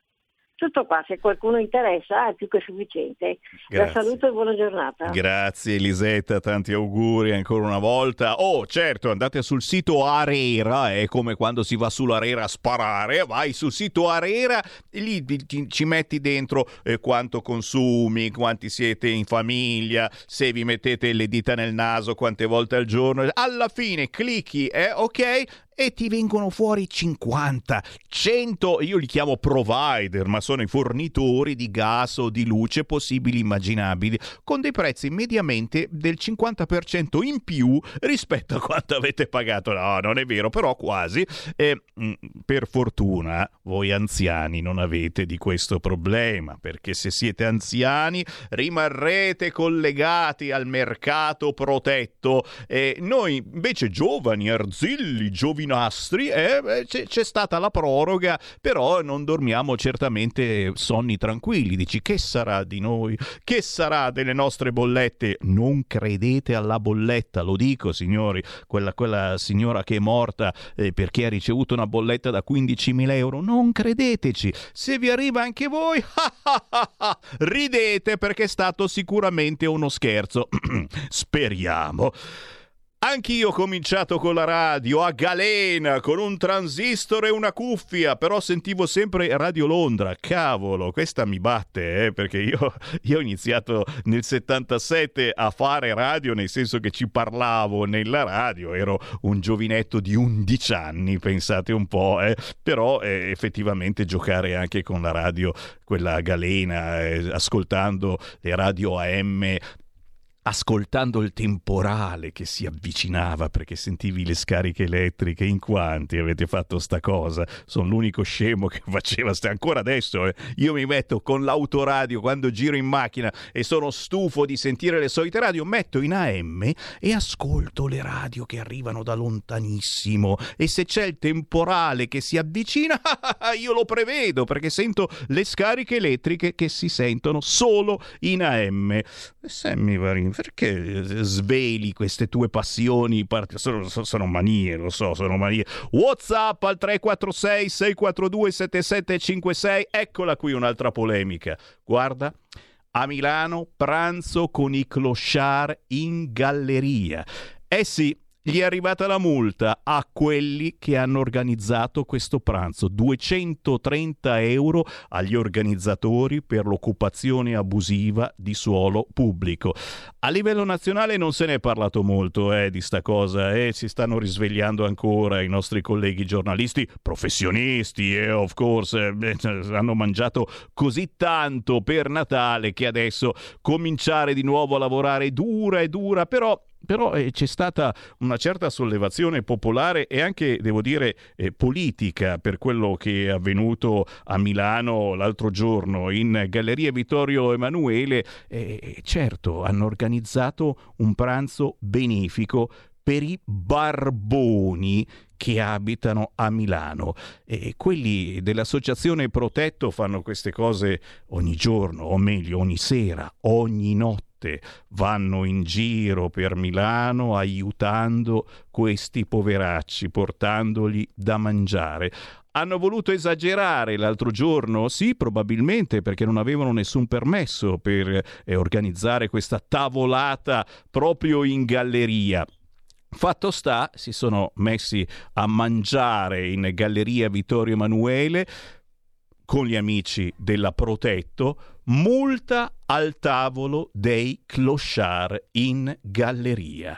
Tutto qua, se qualcuno interessa è più che sufficiente. La saluto e buona giornata. Grazie Elisetta, tanti auguri ancora una volta. Oh, certo, andate sul sito Arera, è come quando si va sull'Arera a sparare, vai sul sito Arera e lì ci metti dentro eh, quanto consumi, quanti siete in famiglia, se vi mettete le dita nel naso quante volte al giorno. Alla fine clicchi, eh, ok, e ti vengono fuori 50, 100, io li chiamo provider, ma sono i fornitori di gas o di luce possibili immaginabili, con dei prezzi mediamente del 50% in più rispetto a quanto avete pagato. No, non è vero, però quasi. E, mm, per fortuna voi anziani non avete di questo problema, perché se siete anziani rimarrete collegati al mercato protetto. E noi invece giovani, arzilli, giovinastri, eh, beh, c'è, c'è stata la proroga, però non dormiamo certamente sonni tranquilli. Dici che sarà di noi? Che sarà delle nostre bollette? Non credete alla bolletta, lo dico signori, quella, quella signora che è morta eh, perché ha ricevuto una bolletta da 15.000 euro, non credeteci. Se vi arriva anche voi, ridete perché è stato sicuramente uno scherzo. Speriamo. Anch'io ho cominciato con la radio a galena, con un transistor e una cuffia, però sentivo sempre Radio Londra. Cavolo, questa mi batte, eh, perché io, io ho iniziato nel 77 a fare radio, nel senso che ci parlavo nella radio, ero un giovinetto di 11 anni, pensate un po', eh, però eh, effettivamente giocare anche con la radio, quella galena, eh, ascoltando le radio AM ascoltando il temporale che si avvicinava perché sentivi le scariche elettriche in quanti avete fatto sta cosa. Sono l'unico scemo che faceva sta ancora adesso eh. io mi metto con l'autoradio quando giro in macchina e sono stufo di sentire le solite radio metto in AM e ascolto le radio che arrivano da lontanissimo. E se c'è il temporale che si avvicina io lo prevedo perché sento le scariche elettriche che si sentono solo in AM Sammy Varin, perché sveli queste tue passioni? Part- Sono, sono- sono manie, lo so, sono manie. WhatsApp al 346 642 7756. Eccola qui un'altra polemica. Guarda, a Milano pranzo con i clochard in galleria. Eh sì, gli è arrivata la multa a quelli che hanno organizzato questo pranzo. 230 euro agli organizzatori per l'occupazione abusiva di suolo pubblico. A livello nazionale non se ne è parlato molto eh, di sta cosa e si stanno risvegliando ancora i nostri colleghi giornalisti, professionisti e of course eh, beh, hanno mangiato così tanto per Natale che adesso cominciare di nuovo a lavorare dura e dura, però però eh, c'è stata una certa sollevazione popolare e anche, devo dire, eh, politica per quello che è avvenuto a Milano l'altro giorno in Galleria Vittorio Emanuele. Eh, certo, hanno organizzato un pranzo benefico per i barboni che abitano a Milano. E quelli dell'associazione Protetto fanno queste cose ogni giorno, o meglio ogni sera, ogni notte vanno in giro per Milano aiutando questi poveracci, portandogli da mangiare. Hanno voluto esagerare l'altro giorno? Sì, probabilmente perché non avevano nessun permesso per eh, organizzare questa tavolata proprio in galleria. Fatto sta, si sono messi a mangiare in Galleria Vittorio Emanuele con gli amici della Protetto multa al tavolo dei clochard in galleria.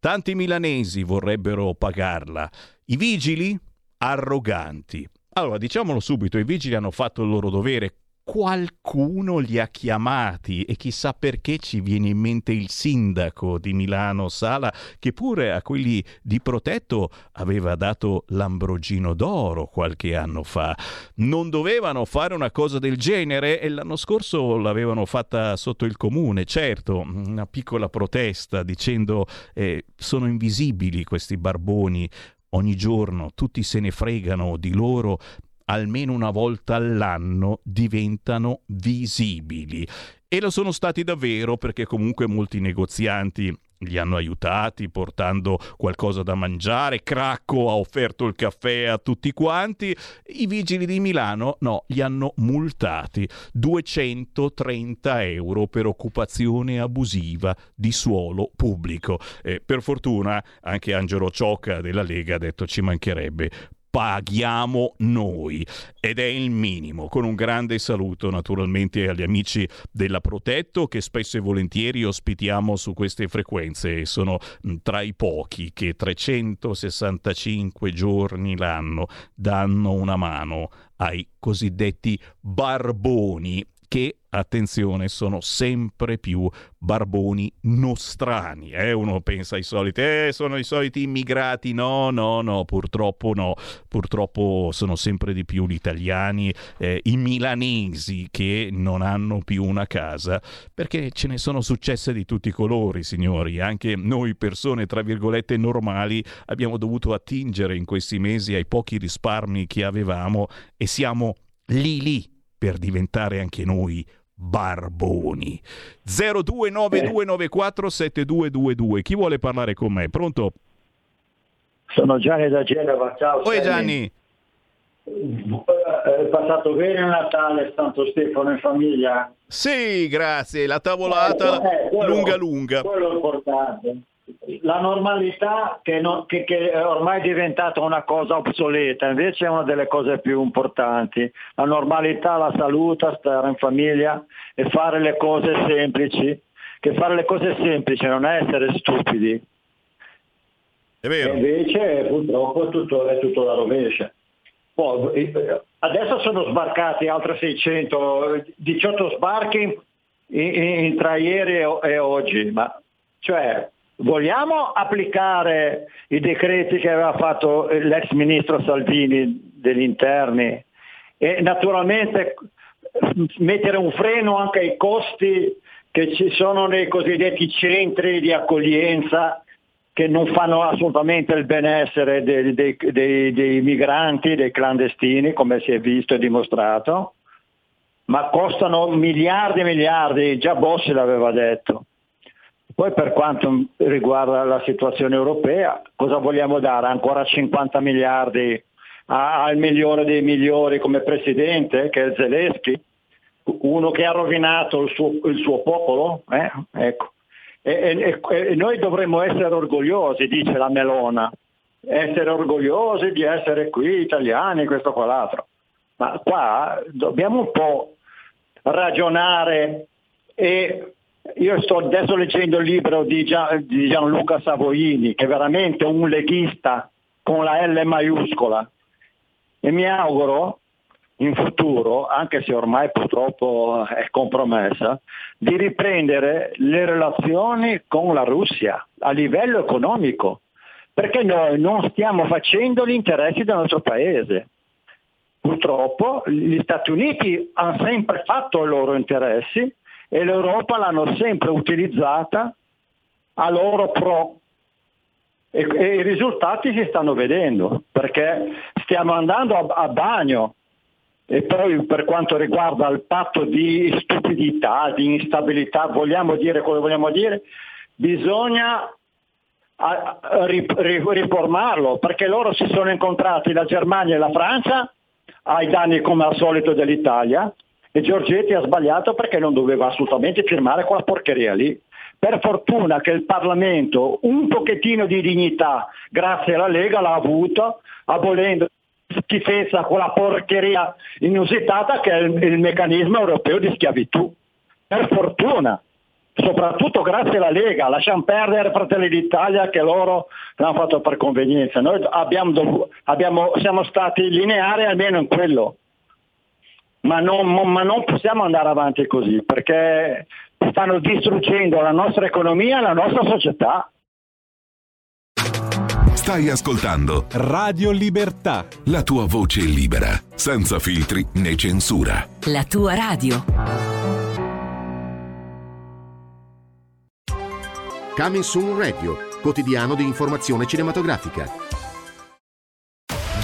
Tanti milanesi vorrebbero pagarla. I vigili? Arroganti. Allora, diciamolo subito, i vigili hanno fatto il loro dovere qualcuno li ha chiamati e chissà perché ci viene in mente il sindaco di Milano Sala che pure a quelli di Protetto aveva dato l'Ambrogino d'oro qualche anno fa. Non dovevano fare una cosa del genere e l'anno scorso l'avevano fatta sotto il comune, certo, una piccola protesta dicendo eh, sono invisibili questi barboni, ogni giorno tutti se ne fregano di loro almeno una volta all'anno diventano visibili. E lo sono stati davvero perché comunque molti negozianti li hanno aiutati portando qualcosa da mangiare, Cracco ha offerto il caffè a tutti quanti, i vigili di Milano no, li hanno multati 230 euro per occupazione abusiva di suolo pubblico. Eh, per fortuna anche Angelo Ciocca della Lega ha detto ci mancherebbe, paghiamo noi ed è il minimo. Con un grande saluto naturalmente agli amici della Protetto che spesso e volentieri ospitiamo su queste frequenze e sono tra i pochi che 365 giorni l'anno danno una mano ai cosiddetti barboni che attenzione, sono sempre più barboni nostrani. Eh? Uno pensa ai soliti, eh, sono i soliti immigrati. No, no, no, purtroppo no. Purtroppo sono sempre di più gli italiani, eh, i milanesi che non hanno più una casa, perché ce ne sono successe di tutti i colori, signori. Anche noi persone, tra virgolette, normali, abbiamo dovuto attingere in questi mesi ai pochi risparmi che avevamo e siamo lì lì per diventare anche noi barboni. 0292947222. Chi vuole parlare con me? Pronto? Sono Gianni da Genova. Ciao. Oi Gianni. È passato bene il Natale, Santo Stefano in famiglia? Sì, grazie. La tavolata Eh, quello- lunga lunga. Quello è importante. La normalità che, non- che- che è ormai diventata una cosa obsoleta, invece è una delle cose più importanti. La normalità, la salute, stare in famiglia e fare le cose semplici. Che fare le cose semplici non è essere stupidi. È vero. E invece purtroppo è tutto, è tutto la rovescia. Poi, eh, adesso sono sbarcati altre 600, 18 sbarchi in- in- tra ieri e, e oggi, ma cioè vogliamo applicare i decreti che aveva fatto l'ex ministro Salvini degli interni e naturalmente mettere un freno anche ai costi che ci sono nei cosiddetti centri di accoglienza che non fanno assolutamente il benessere dei, dei- dei- dei migranti, dei clandestini, come si è visto e dimostrato, ma costano miliardi e miliardi, già Bossi l'aveva detto. Poi per quanto riguarda la situazione europea, cosa vogliamo dare? Ancora 50 miliardi al migliore dei migliori come presidente, che è Zelensky, uno che ha rovinato il suo, il suo popolo? eh? Ecco. E- e- e noi dovremmo essere orgogliosi, dice la Melona, essere orgogliosi di essere qui italiani, questo qua l'altro. Ma qua dobbiamo un po' ragionare e io sto adesso leggendo il libro di, Gia- di Gianluca Savoini, che è veramente un leghista con la L maiuscola. E mi auguro in futuro, anche se ormai purtroppo è compromessa, di riprendere le relazioni con la Russia a livello economico, perché noi non stiamo facendo gli interessi del nostro paese. Purtroppo gli Stati Uniti hanno sempre fatto i loro interessi e l'Europa l'hanno sempre utilizzata a loro pro. E, e i risultati si stanno vedendo, perché stiamo andando a, a bagno. E poi per quanto riguarda il patto di stupidità, di instabilità, vogliamo dire quello che vogliamo dire, bisogna riformarlo, perché loro si sono incontrati la Germania e la Francia ai danni come al solito dell'Italia e Giorgetti ha sbagliato perché non doveva assolutamente firmare quella porcheria lì. Per fortuna che il Parlamento un pochettino di dignità, grazie alla Lega, l'ha avuto, abolendo schifezza, quella porcheria inusitata che è il, il meccanismo europeo di schiavitù. Per fortuna, soprattutto grazie alla Lega, lasciamo perdere Fratelli d'Italia che loro l'hanno fatto per convenienza. Noi abbiamo abbiamo- siamo stati lineari almeno in quello, ma non, ma non possiamo andare avanti così perché stanno distruggendo la nostra economia e la nostra società. Stai ascoltando Radio Libertà. la tua voce libera, senza filtri né censura. La tua radio. Coming Soon Radio, quotidiano di informazione cinematografica.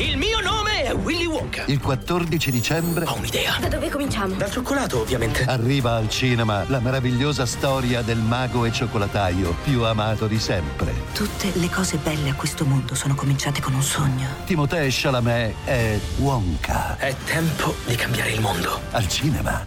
Il mio nome è Willy Wonka. Il 14 dicembre ho un'idea. Da dove cominciamo? Dal cioccolato, ovviamente. Arriva al cinema la meravigliosa storia del mago e cioccolataio più amato di sempre. Tutte le cose belle a questo mondo sono cominciate con un sogno. Timothée Chalamet è Wonka. È tempo di cambiare il mondo. Al cinema.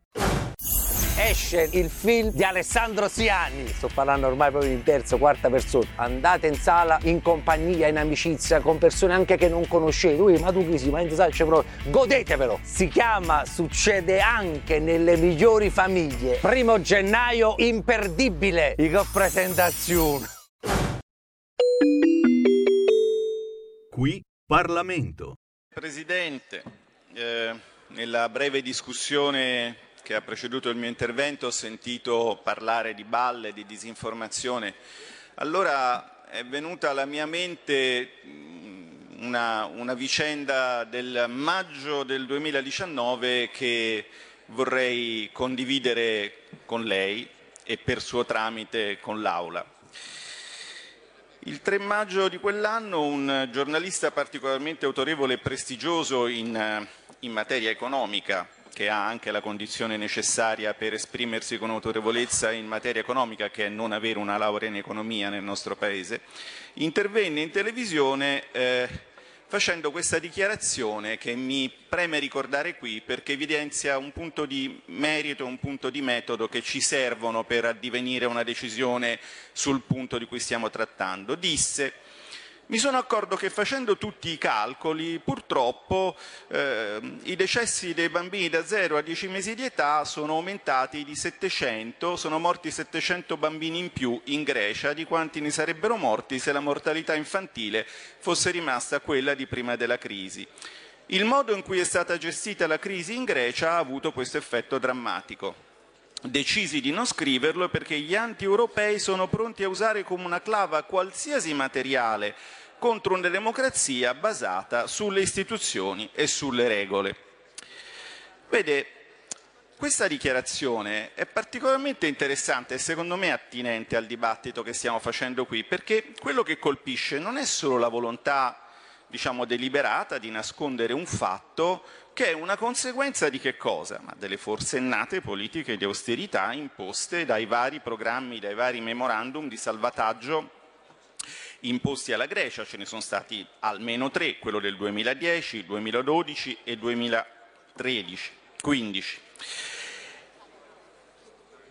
Esce il film di Alessandro Siani. Sto parlando ormai proprio in terza, quarta persona. Andate in sala in compagnia, in amicizia, con persone anche che non conoscete. Ui, ma tu chi sei? Ma in sala c'è proprio. Godetevelo! Si chiama Succede anche nelle migliori famiglie. Primo gennaio, imperdibile. I che presentazione. Qui Parlamento. Presidente, eh, nella breve discussione che ha preceduto il mio intervento ho sentito parlare di balle, di disinformazione. Allora è venuta alla mia mente una, una vicenda del maggio del 2019 che vorrei condividere con lei e per suo tramite con l'Aula. Il 3 maggio di quell'anno un giornalista particolarmente autorevole e prestigioso in, eh, in materia economica, che ha anche la condizione necessaria per esprimersi con autorevolezza in materia economica, che è non avere una laurea in economia nel nostro Paese, intervenne in televisione eh, facendo questa dichiarazione che mi preme ricordare qui perché evidenzia un punto di merito, un punto di metodo che ci servono per addivenire una decisione sul punto di cui stiamo trattando. Disse mi sono accorto che facendo tutti i calcoli, purtroppo eh, i decessi dei bambini da 0 a 10 mesi di età sono aumentati di 700, sono morti 700 bambini in più in Grecia di quanti ne sarebbero morti se la mortalità infantile fosse rimasta quella di prima della crisi. Il modo in cui è stata gestita la crisi in Grecia ha avuto questo effetto drammatico decisi di non scriverlo perché gli anti-europei sono pronti a usare come una clava qualsiasi materiale contro una democrazia basata sulle istituzioni e sulle regole. Vede, questa dichiarazione è particolarmente interessante e secondo me attinente al dibattito che stiamo facendo qui, perché quello che colpisce non è solo la volontà diciamo deliberata di nascondere un fatto che è una conseguenza di che cosa? Ma delle forsennate politiche di austerità imposte dai vari programmi, dai vari memorandum di salvataggio imposti alla Grecia, ce ne sono stati almeno tre, quello del 2010, 2012 e 2013, 15.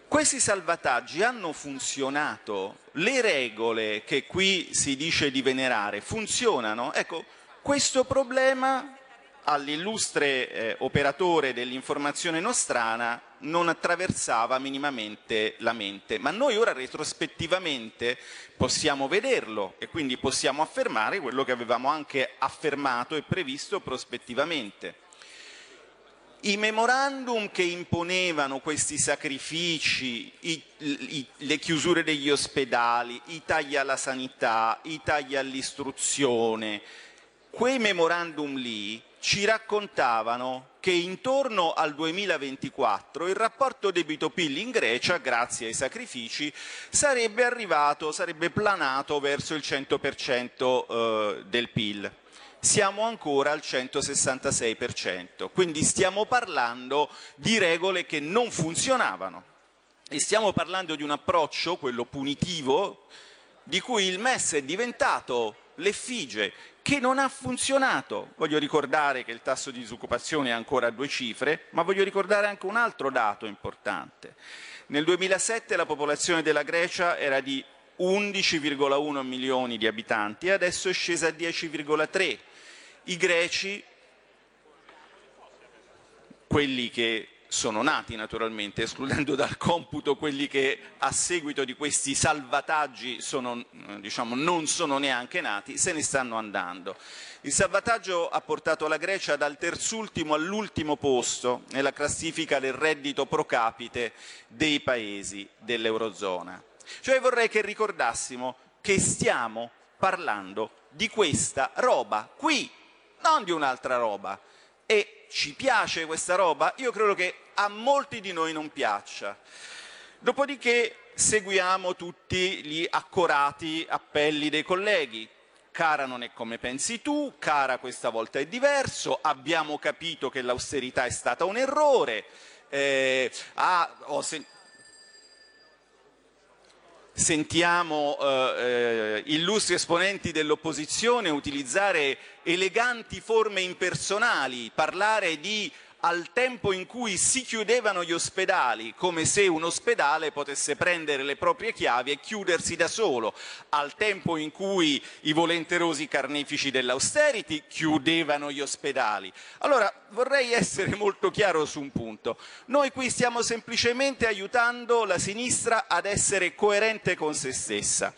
Questi salvataggi hanno funzionato? Le regole che qui si dice di venerare funzionano? Ecco, questo problema all'illustre eh, operatore dell'informazione nostrana non attraversava minimamente la mente, ma noi ora retrospettivamente possiamo vederlo e quindi possiamo affermare quello che avevamo anche affermato e previsto prospettivamente. I memorandum che imponevano questi sacrifici, i, i, le chiusure degli ospedali, i tagli alla sanità, i tagli all'istruzione, quei memorandum lì ci raccontavano che intorno al 2024 il rapporto debito-PIL in Grecia, grazie ai sacrifici, sarebbe arrivato, sarebbe planato verso il 100% eh, del PIL. Siamo ancora al 166%, quindi stiamo parlando di regole che non funzionavano e stiamo parlando di un approccio, quello punitivo, di cui il MES è diventato l'effigie che non ha funzionato. Voglio ricordare che il tasso di disoccupazione è ancora a due cifre, ma voglio ricordare anche un altro dato importante. Nel 2007 la popolazione della Grecia era di 11,1 milioni di abitanti e adesso è scesa a 10,3. I greci, quelli che sono nati naturalmente, escludendo dal computo quelli che a seguito di questi salvataggi sono, diciamo, non sono neanche nati, se ne stanno andando. Il salvataggio ha portato la Grecia dal terzultimo all'ultimo posto nella classifica del reddito pro capite dei paesi dell'Eurozona. Cioè vorrei che ricordassimo che stiamo parlando di questa roba qui, non di un'altra roba. E ci piace questa roba? Io credo che a molti di noi non piaccia. Dopodiché seguiamo tutti gli accorati appelli dei colleghi. Cara non è come pensi tu, cara questa volta è diverso, abbiamo capito che l'austerità è stata un errore. Eh, ah, ho sentito sentiamo eh, eh, illustri esponenti dell'opposizione utilizzare eleganti forme impersonali, parlare di al tempo in cui si chiudevano gli ospedali, come se un ospedale potesse prendere le proprie chiavi e chiudersi da solo, al tempo in cui i volenterosi carnefici dell'austerity chiudevano gli ospedali. Allora vorrei essere molto chiaro su un punto. Noi qui stiamo semplicemente aiutando la sinistra ad essere coerente con se stessa.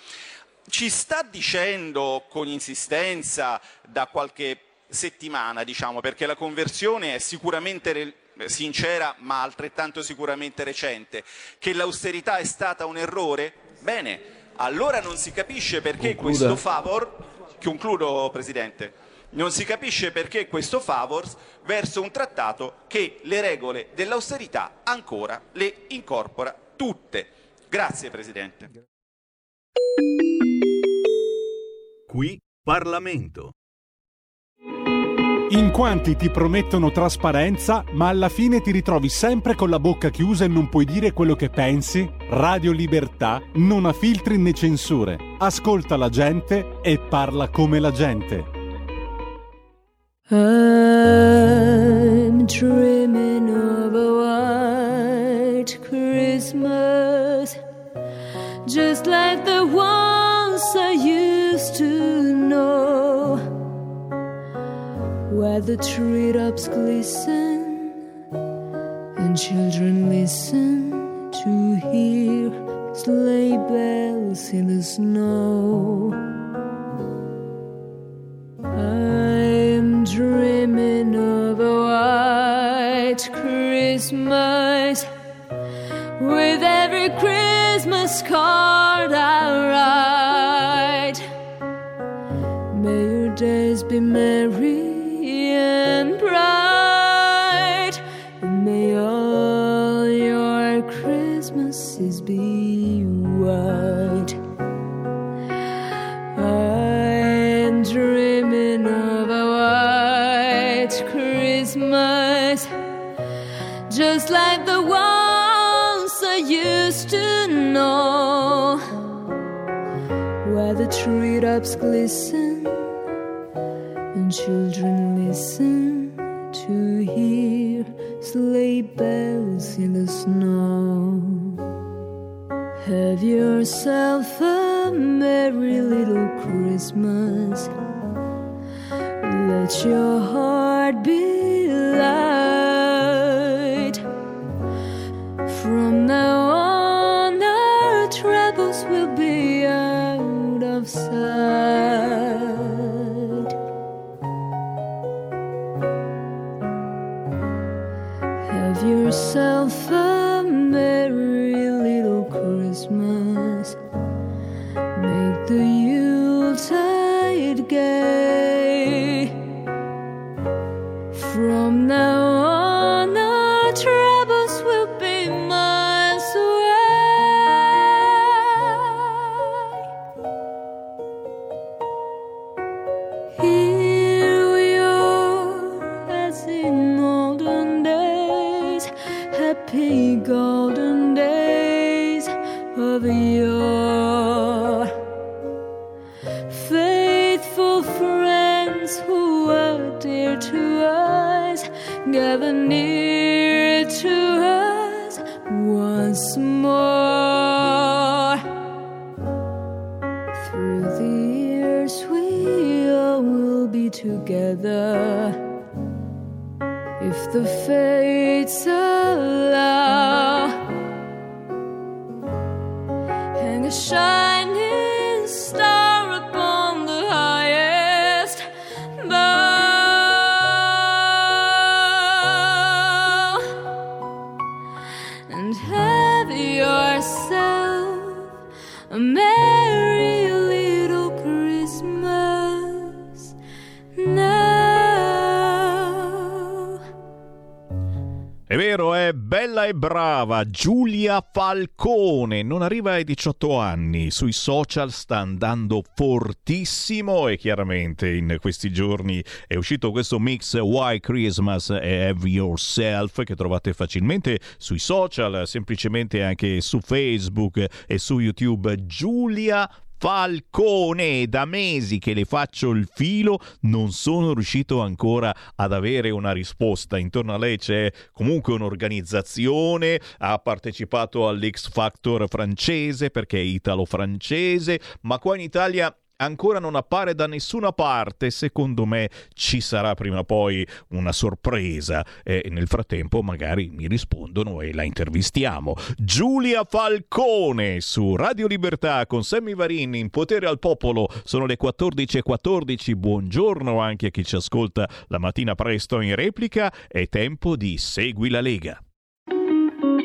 Ci sta dicendo con insistenza da qualche settimana, diciamo, perché la conversione è sicuramente sincera ma altrettanto sicuramente recente, che l'austerità è stata un errore? Bene, allora non si capisce perché Concluda. questo favor, concludo Presidente, non si capisce perché questo favor verso un trattato che le regole dell'austerità ancora le incorpora tutte. Grazie Presidente. Qui Parlamento. In quanti ti promettono trasparenza, ma alla fine ti ritrovi sempre con la bocca chiusa e non puoi dire quello che pensi? Radio Libertà non ha filtri né censure. Ascolta la gente e parla come la gente. I'm dreaming of a white Christmas, just like the ones I used to know, where the treetops glisten and children listen to hear sleigh bells in the snow. I'm dreaming of a white Christmas with every Christmas card I the treetops glisten and children listen to hear sleigh bells in the snow. Have yourself a merry little Christmas. Let your heart be light. From now brava Giulia Falcone, non arriva ai 18 anni, sui social sta andando fortissimo e chiaramente in questi giorni è uscito questo mix Why Christmas Have Yourself che trovate facilmente sui social, semplicemente anche su Facebook e su YouTube. Giulia Falcone, da mesi che le faccio il filo, non sono riuscito ancora ad avere una risposta. Intorno a lei c'è comunque un'organizzazione, ha partecipato all'X Factor francese perché è italo-francese, ma qua in Italia ancora non appare da nessuna parte. Secondo me ci sarà prima o poi una sorpresa e nel frattempo magari mi rispondono e la intervistiamo. Giulia Falcone su Radio Libertà con Sammy Varin in Potere al Popolo. Sono le 14.14. Buongiorno anche a chi ci ascolta la mattina presto in replica. È tempo di Segui la Lega.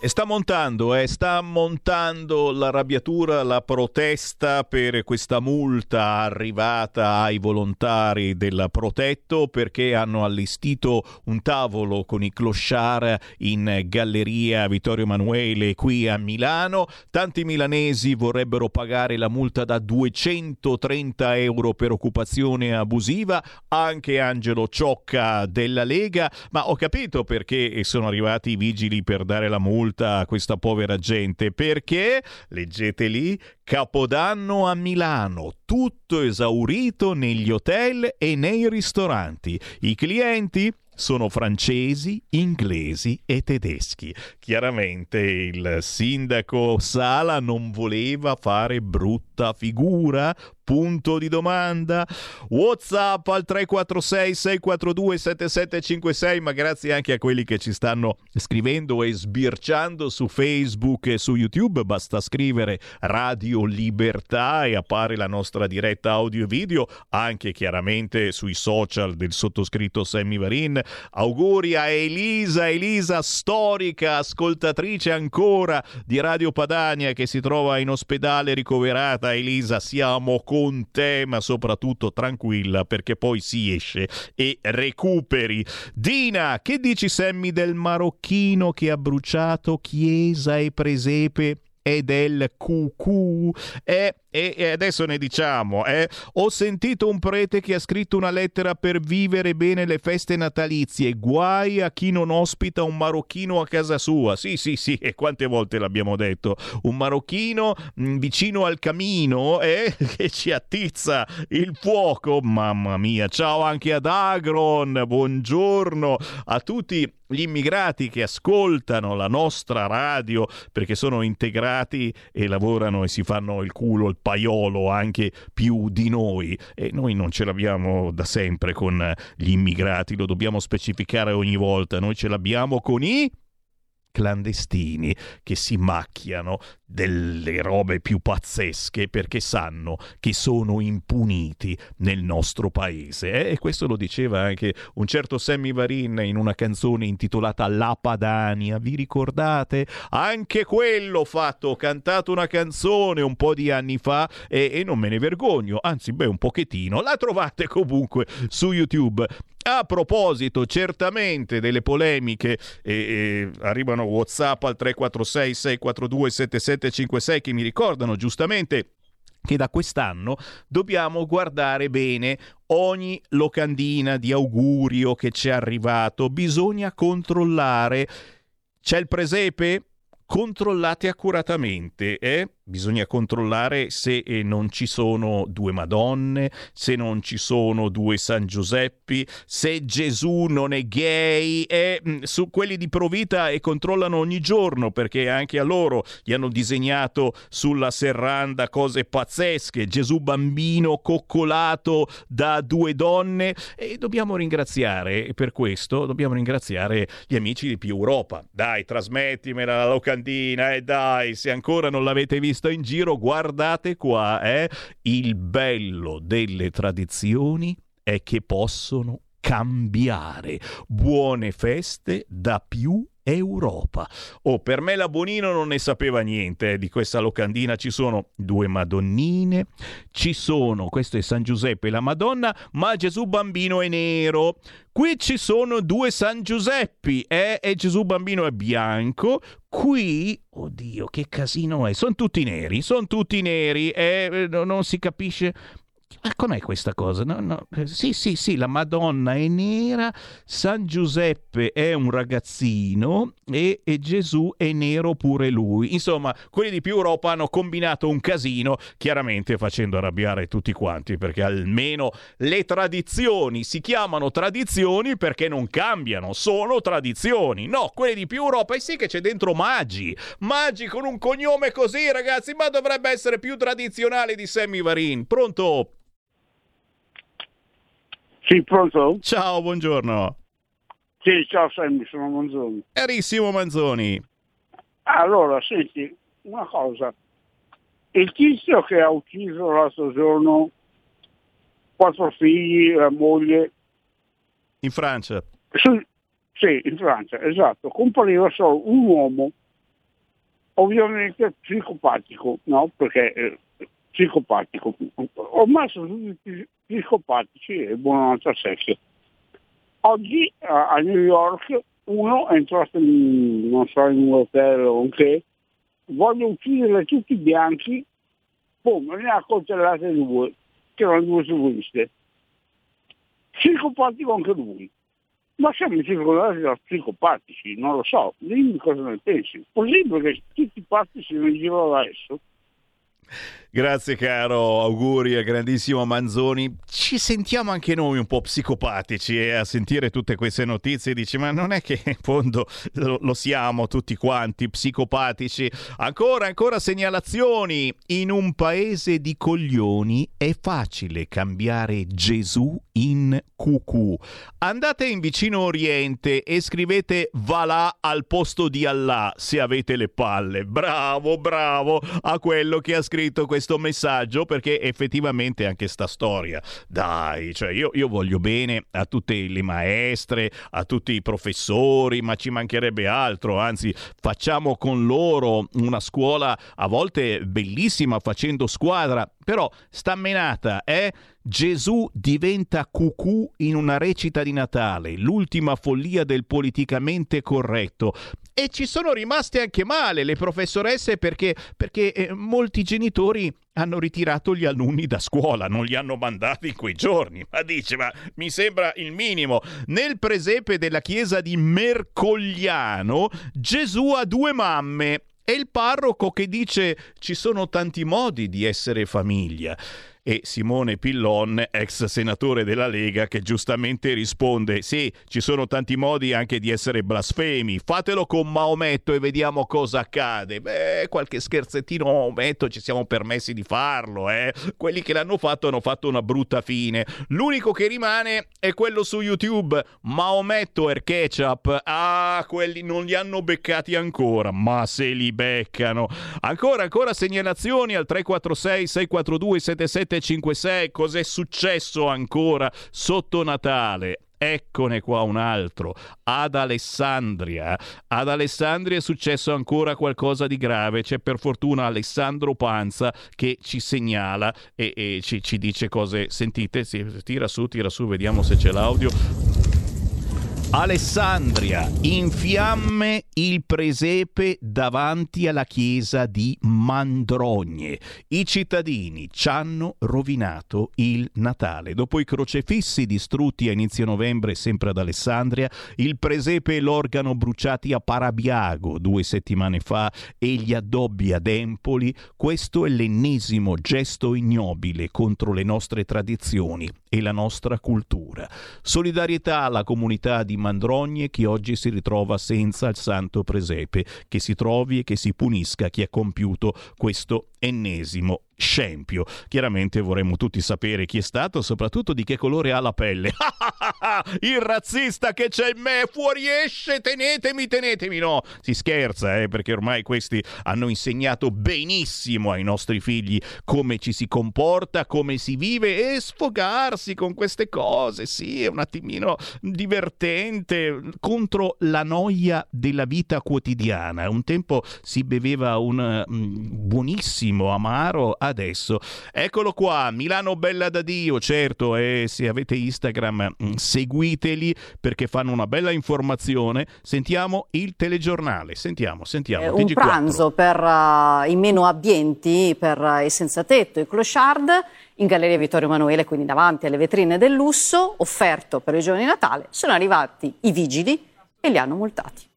E sta montando, eh, sta montando l'arrabbiatura, la protesta per questa multa arrivata ai volontari del protetto perché hanno allestito un tavolo con i clochard in galleria Vittorio Emanuele qui a Milano. Tanti milanesi vorrebbero pagare la multa da 230 euro per occupazione abusiva, anche Angelo Ciocca della Lega, ma ho capito perché sono arrivati i vigili per dare la multa a questa povera gente perché, leggete lì, Capodanno a Milano, tutto esaurito negli hotel e nei ristoranti. I clienti sono francesi, inglesi e tedeschi. Chiaramente il sindaco Sala non voleva fare brutta figura? Punto di domanda. WhatsApp al 346 642 7756, ma grazie anche a quelli che ci stanno scrivendo e sbirciando su Facebook e su YouTube. Basta scrivere Radio Libertà e appare la nostra diretta audio e video, anche chiaramente sui social del sottoscritto Sammy Varin. Auguri a Elisa, Elisa storica, ascoltatrice ancora di Radio Padania che si trova in ospedale ricoverata. Elisa, siamo con te, ma soprattutto tranquilla perché poi si esce e recuperi. Dina, che dici Sammy del marocchino che ha bruciato chiesa e presepe? e del QQ. E E, adesso ne diciamo, eh? Ho sentito un prete che ha scritto una lettera per vivere bene le feste natalizie. Guai a chi non ospita un marocchino a casa sua. Sì, sì, sì, e quante volte l'abbiamo detto. Un marocchino mh, vicino al camino eh? che ci attizza il fuoco. Mamma mia, ciao anche ad Agron. Buongiorno a tutti gli immigrati che ascoltano la nostra radio perché sono integrati e lavorano e si fanno il culo, il paiolo anche più di noi. E noi non ce l'abbiamo da sempre con gli immigrati, lo dobbiamo specificare ogni volta, noi ce l'abbiamo con i clandestini che si macchiano delle robe più pazzesche perché sanno che sono impuniti nel nostro paese. Eh? E questo lo diceva anche un certo Sammy Varin in una canzone intitolata La Padania. Vi ricordate? Anche quello fatto, ho cantato una canzone un po' di anni fa e, e non me ne vergogno, anzi beh un pochettino. La trovate comunque su YouTube. A proposito, certamente delle polemiche, eh, eh, arrivano WhatsApp al 346 642 7756 che mi ricordano giustamente che da quest'anno dobbiamo guardare bene ogni locandina di augurio che ci è arrivato. Bisogna controllare. C'è il presepe? Controllate accuratamente, eh? Bisogna controllare se eh, non ci sono due Madonne, se non ci sono due San Giuseppi, se Gesù non è gay, e mm, su quelli di Provita e controllano ogni giorno perché anche a loro gli hanno disegnato sulla serranda cose pazzesche, Gesù bambino coccolato da due donne. E dobbiamo ringraziare per questo, dobbiamo ringraziare gli amici di Più Europa. Dai, trasmettimela la locandina e eh, dai, se ancora non l'avete vista visto in giro, guardate qua, eh? il bello delle tradizioni è che possono cambiare. Buone feste da più Europa. Oh, per me la Bonino non ne sapeva niente eh, di questa locandina. Ci sono due Madonnine, ci sono, questo è San Giuseppe e la Madonna, ma Gesù bambino è nero. Qui ci sono due San Giuseppi eh, e Gesù bambino è bianco. Qui, oddio, che casino è! Sono tutti neri, sono tutti neri e eh, non si capisce ma com'è questa cosa? No, no. Eh, sì, sì, sì, la Madonna è nera, San Giuseppe è un ragazzino e, e, Gesù è nero pure lui. Insomma, quelli di più Europa hanno combinato un casino, chiaramente facendo arrabbiare tutti quanti, perché almeno le tradizioni si chiamano tradizioni perché non cambiano, sono tradizioni. No, quelli di più Europa, e sì che c'è dentro Maggi. Maggi con un cognome così, ragazzi, ma dovrebbe essere più tradizionale di Sammy Varin. Pronto? Sì, pronto? Ciao, buongiorno. Sì, ciao Sammy, sono Manzoni. Carissimo Manzoni. Allora, senti, una cosa. Il tizio che ha ucciso l'altro giorno quattro figli, la moglie... In Francia? Su, sì, in Francia, esatto. Compariva solo un uomo, ovviamente psicopatico, no? Perché eh, psicopatico. Ormai sono tutti psicopatici e buono 96. Oggi a, New York uno è entrato in, non so, in un hotel o un che, voglio uccidere tutti i bianchi, boom, ne ha coltellate due, che erano due soviste. Psicopatico anche lui. Ma siamo circondati da psicopatici, non lo so, dimmi cosa ne pensi. Possibile che tutti i pazzi siano in giro adesso? Grazie caro, auguri al grandissimo Manzoni. Ci sentiamo anche noi un po' psicopatici eh, a sentire tutte queste notizie. Dici, ma non è che in fondo lo, lo siamo tutti quanti psicopatici? Ancora, ancora segnalazioni. In un paese di coglioni è facile cambiare Gesù in cucù. Andate in vicino Oriente e scrivete Valà al posto di Allah se avete le palle. Bravo, bravo a quello che ha scritto questo questo messaggio perché effettivamente anche sta storia, dai, cioè io, io voglio bene a tutte le maestre, a tutti i professori, ma ci mancherebbe altro, anzi facciamo con loro una scuola a volte bellissima facendo squadra, però sta menata, eh? Gesù diventa cucù in una recita di Natale, l'ultima follia del politicamente corretto. E ci sono rimaste anche male le professoresse perché, perché eh, molti genitori genitori hanno ritirato gli alunni da scuola, non li hanno mandati in quei giorni. Ma dice, ma mi sembra il minimo. Nel presepe della chiesa di Mercogliano, Gesù ha due mamme. E il parroco che dice ci sono tanti modi di essere famiglia e Simone Pillon, ex senatore della Lega, che giustamente risponde: Sì, ci sono tanti modi anche di essere blasfemi. Fatelo con Maometto e vediamo cosa accade. Beh, qualche scherzettino Maometto ci siamo permessi di farlo, eh. Quelli che l'hanno fatto hanno fatto una brutta fine. L'unico che rimane è quello su YouTube. Maometto e Ketchup. Ah, quelli non li hanno beccati ancora, ma se li beccano. Ancora, ancora segnalazioni al 346 642 77 756, cos'è successo ancora sotto Natale? Eccone qua un altro, ad Alessandria. Ad Alessandria è successo ancora qualcosa di grave. C'è per fortuna Alessandro Panza che ci segnala e, e ci, ci, dice cose. Sentite, tira su, tira su, vediamo se c'è l'audio. Alessandria, in fiamme il presepe davanti alla chiesa di Mandrogne. I cittadini ci hanno rovinato il Natale. Dopo i crocefissi distrutti a inizio novembre sempre ad Alessandria, il presepe e l'organo bruciati a Parabiago due settimane fa e gli addobbi ad Empoli, questo è l'ennesimo gesto ignobile contro le nostre tradizioni e la nostra cultura. Solidarietà alla comunità di Mandrogne che oggi si ritrova senza il santo presepe, che si trovi e che si punisca chi ha compiuto questo ennesimo scempio. Chiaramente vorremmo tutti sapere chi è stato, soprattutto di che colore ha la pelle. Il razzista che c'è in me fuoriesce, tenetemi, tenetemi. No, si scherza, eh, perché ormai questi hanno insegnato benissimo ai nostri figli come ci si comporta, come si vive e sfogarsi con queste cose. Sì, è un attimino divertente contro la noia della vita quotidiana. Un tempo si beveva un mm, buonissimo amaro adesso. Eccolo qua, Milano Bella da Dio, certo, e se avete Instagram mm, seguiteli perché fanno una bella informazione. Sentiamo il telegiornale, sentiamo, sentiamo. Eh, un TG4. pranzo per uh, i meno abbienti, per uh, i senza tetto, i clochard in Galleria Vittorio Emanuele, quindi davanti alle vetrine del lusso, offerto per i giorni di Natale, sono arrivati i vigili e li hanno multati.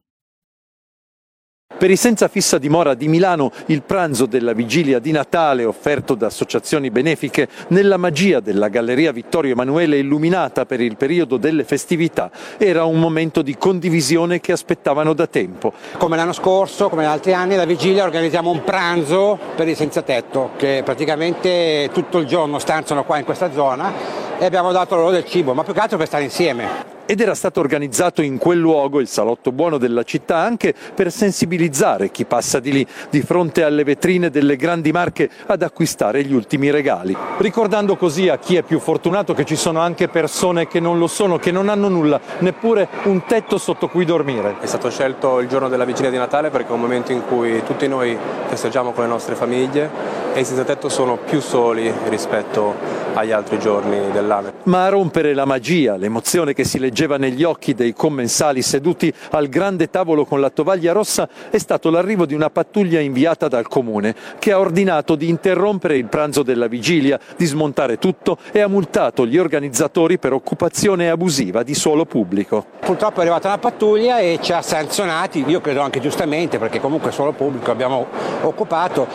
Per i senza fissa dimora di Milano il pranzo della vigilia di Natale offerto da associazioni benefiche nella magia della Galleria Vittorio Emanuele illuminata per il periodo delle festività era un momento di condivisione che aspettavano da tempo. Come l'anno scorso, come altri anni, alla vigilia organizziamo un pranzo per i senza tetto che praticamente tutto il giorno stanziano qua in questa zona e abbiamo dato loro del cibo, ma più che altro per stare insieme ed era stato organizzato in quel luogo, il salotto buono della città, anche per sensibilizzare chi passa di lì, di fronte alle vetrine delle grandi marche, ad acquistare gli ultimi regali. Ricordando così a chi è più fortunato che ci sono anche persone che non lo sono, che non hanno nulla, neppure un tetto sotto cui dormire. È stato scelto il giorno della vigilia di Natale perché è un momento in cui tutti noi festeggiamo con le nostre famiglie e i senza tetto sono più soli rispetto agli altri giorni dell'anno. Ma a rompere la magia, l'emozione che si leggeva negli occhi dei commensali seduti al grande tavolo con la tovaglia rossa è stato l'arrivo di una pattuglia inviata dal comune che ha ordinato di interrompere il pranzo della vigilia, di smontare tutto e ha multato gli organizzatori per occupazione abusiva di suolo pubblico. Purtroppo è arrivata una pattuglia e ci ha sanzionati, io credo anche giustamente perché comunque suolo pubblico abbiamo occupato.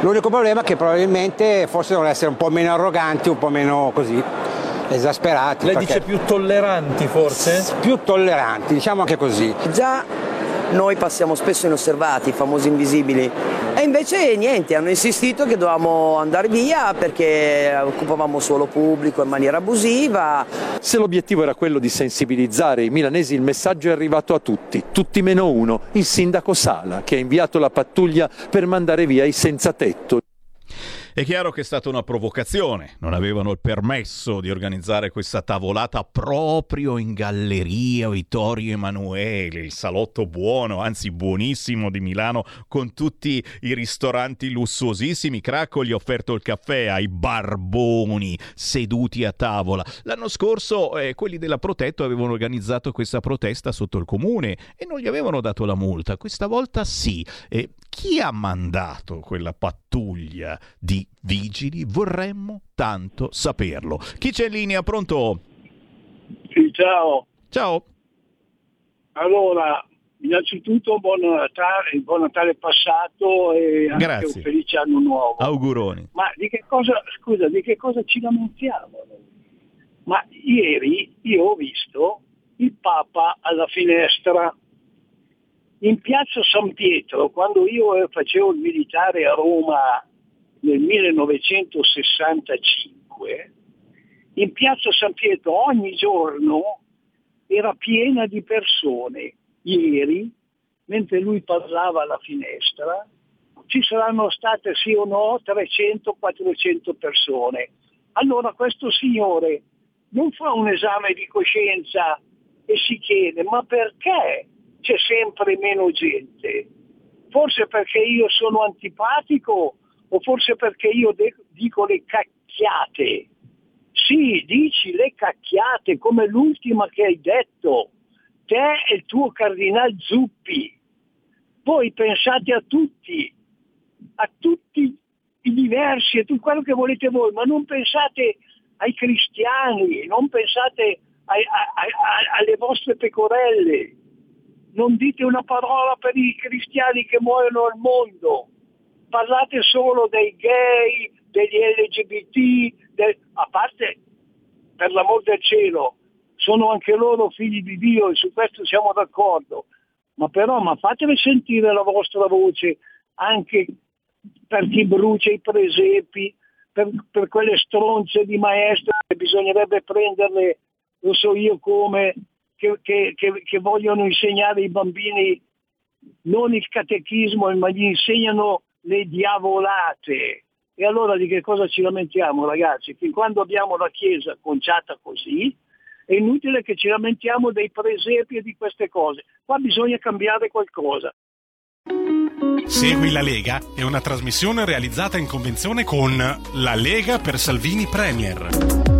L'unico problema è che probabilmente forse devono essere un po' meno arroganti, un po' meno così esasperati. Lei dice più tolleranti forse? Più tolleranti, diciamo anche così. Già noi passiamo spesso inosservati, i famosi invisibili, e invece niente, hanno insistito che dovevamo andare via perché occupavamo suolo pubblico in maniera abusiva. Se l'obiettivo era quello di sensibilizzare i milanesi, il messaggio è arrivato a tutti, tutti meno uno, il sindaco Sala, che ha inviato la pattuglia per mandare via i senza tetto. È chiaro che è stata una provocazione, non avevano il permesso di organizzare questa tavolata proprio in Galleria Vittorio Emanuele, il salotto buono, anzi buonissimo di Milano, con tutti i ristoranti lussuosissimi. Cracco gli ha offerto il caffè ai barboni seduti a tavola. L'anno scorso eh, quelli della Protetto avevano organizzato questa protesta sotto il comune e non gli avevano dato la multa. Questa volta sì. Eh, chi ha mandato quella pattuglia di vigili? Vorremmo tanto saperlo. Chi c'è in linea? Pronto? Sì, ciao. Ciao. Allora, innanzitutto buon Natale, buon Natale passato e anche Grazie. un felice anno nuovo. Auguroni. Ma di che cosa, scusa, di che cosa ci lamentiamo? Ma ieri io ho visto il Papa alla finestra in piazza San Pietro, quando io facevo il militare a Roma nel 1965, in piazza San Pietro ogni giorno era piena di persone. Ieri, mentre lui parlava alla finestra, ci saranno state sì o no 300-400 persone. Allora questo signore non fa un esame di coscienza e si chiede ma perché c'è sempre meno gente? Forse perché io sono antipatico o forse perché io de- dico le cacchiate? Sì, dici le cacchiate come l'ultima che hai detto, te e il tuo cardinal Zuppi. Voi pensate a tutti, a tutti i diversi, a tutto quello che volete voi, ma non pensate ai cristiani, non pensate ai- ai- ai- alle vostre pecorelle, non dite una parola per i cristiani che muoiono al mondo, parlate solo dei gay, degli LGBT, del- a parte, per l'amor del cielo, sono anche loro figli di Dio e su questo siamo d'accordo, ma però ma fatemi sentire la vostra voce anche per chi brucia i presepi, per, per quelle stronze di maestre che bisognerebbe prenderle, lo so io come, che, che- che- che vogliono insegnare ai bambini non il catechismo, ma gli insegnano le diavolate. E allora di che cosa ci lamentiamo ragazzi? Fin quando abbiamo la Chiesa conciata così, è inutile che ci lamentiamo dei presepi e di queste cose. Qua bisogna cambiare qualcosa. Segui la Lega è una trasmissione realizzata in convenzione con La Lega per Salvini Premier.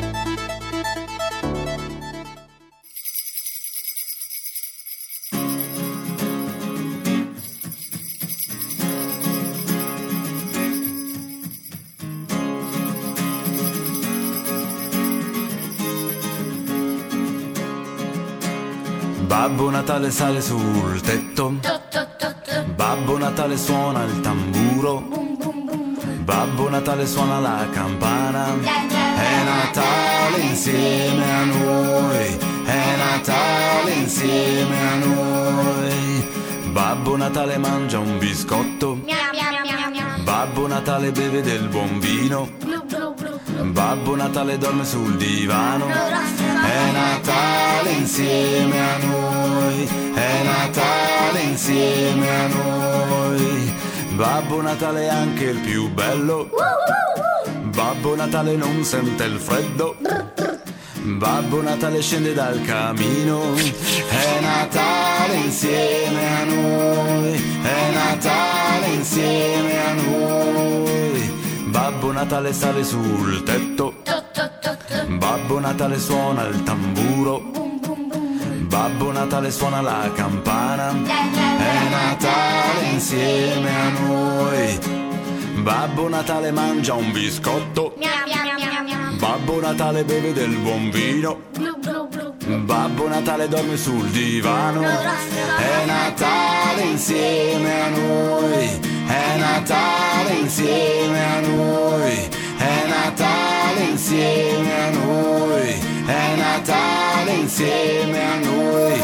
Babbo Natale sale sul tetto, Babbo Natale suona il tamburo, Babbo Natale suona la campana, è Natale insieme a noi, è Natale insieme a noi. Babbo Natale mangia un biscotto, Babbo Natale beve del buon vino, Babbo Natale dorme sul divano, è Natale insieme a noi, è Natale insieme a noi. Babbo Natale è anche il più bello, Babbo Natale non sente il freddo. Babbo Natale scende dal camino, è Natale insieme a noi, è Natale insieme a noi. Babbo Natale sale sul tetto, Babbo Natale suona il tamburo, Babbo Natale suona la campana, è Natale insieme a noi. Babbo Natale mangia un biscotto, Babbo Natale beve del buon vino, Babbo Natale dorme sul divano, è Natale insieme a noi, è Natale insieme a noi, Natale insieme a noi, è Natale insieme a noi.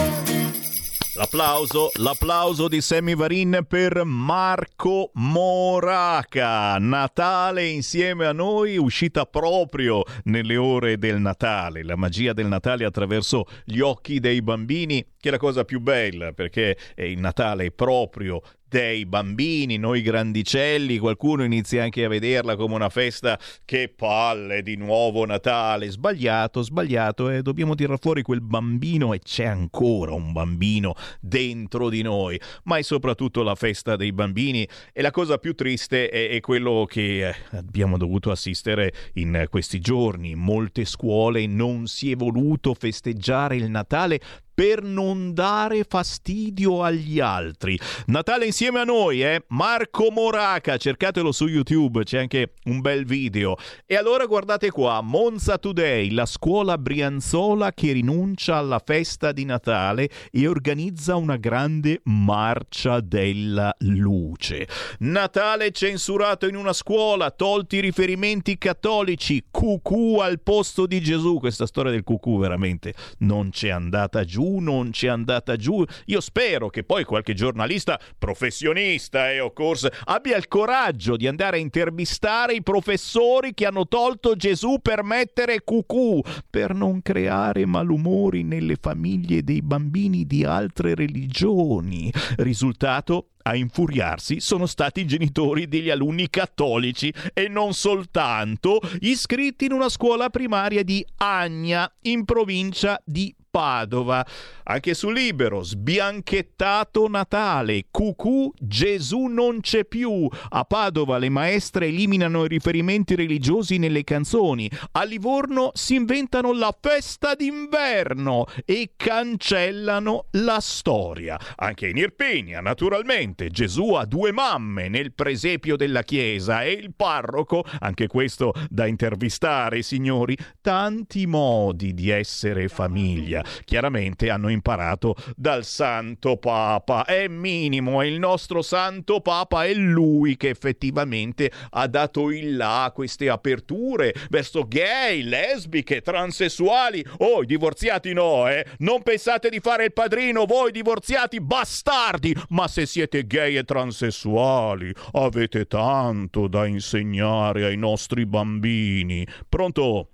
L'applauso, l'applauso di Sammy Varin per Marco Moraca. Natale insieme a noi, uscita proprio nelle ore del Natale. La magia del Natale attraverso gli occhi dei bambini, che è la cosa più bella, perché il Natale è proprio dei bambini, noi grandicelli, qualcuno inizia anche a vederla come una festa che palle di nuovo Natale, sbagliato, sbagliato e dobbiamo tirare fuori quel bambino e c'è ancora un bambino dentro di noi, ma è soprattutto la festa dei bambini e la cosa più triste è, è quello che eh, abbiamo dovuto assistere in questi giorni, in molte scuole non si è voluto festeggiare il Natale per non dare fastidio agli altri. Natale insieme a noi, eh? Marco Moraca, cercatelo su YouTube, c'è anche un bel video. E allora guardate qua, Monza Today, la scuola brianzola che rinuncia alla festa di Natale e organizza una grande marcia della luce. Natale censurato in una scuola, tolti i riferimenti cattolici, cucù al posto di Gesù. Questa storia del cucù veramente non c'è andata giù non c'è andata giù. Io spero che poi qualche giornalista professionista e of course abbia il coraggio di andare a intervistare i professori che hanno tolto Gesù per mettere cucù, per non creare malumori nelle famiglie dei bambini di altre religioni. Risultato a infuriarsi sono stati i genitori degli alunni cattolici e non soltanto iscritti in una scuola primaria di Agna in provincia di Padova. Anche su Libero, sbianchettato Natale, cucù Gesù non c'è più. A Padova le maestre eliminano i riferimenti religiosi nelle canzoni. A Livorno si inventano la festa d'inverno e cancellano la storia. Anche in Irpinia, naturalmente, Gesù ha due mamme nel presepio della chiesa e il parroco, anche questo da intervistare, signori, tanti modi di essere famiglia chiaramente hanno imparato dal Santo Papa. È minimo, è il nostro Santo Papa, è lui che effettivamente ha dato il là a queste aperture verso gay, lesbiche, transessuali. Oh, i divorziati no, eh? Non pensate di fare il padrino, voi divorziati bastardi! Ma se siete gay e transessuali, avete tanto da insegnare ai nostri bambini. Pronto?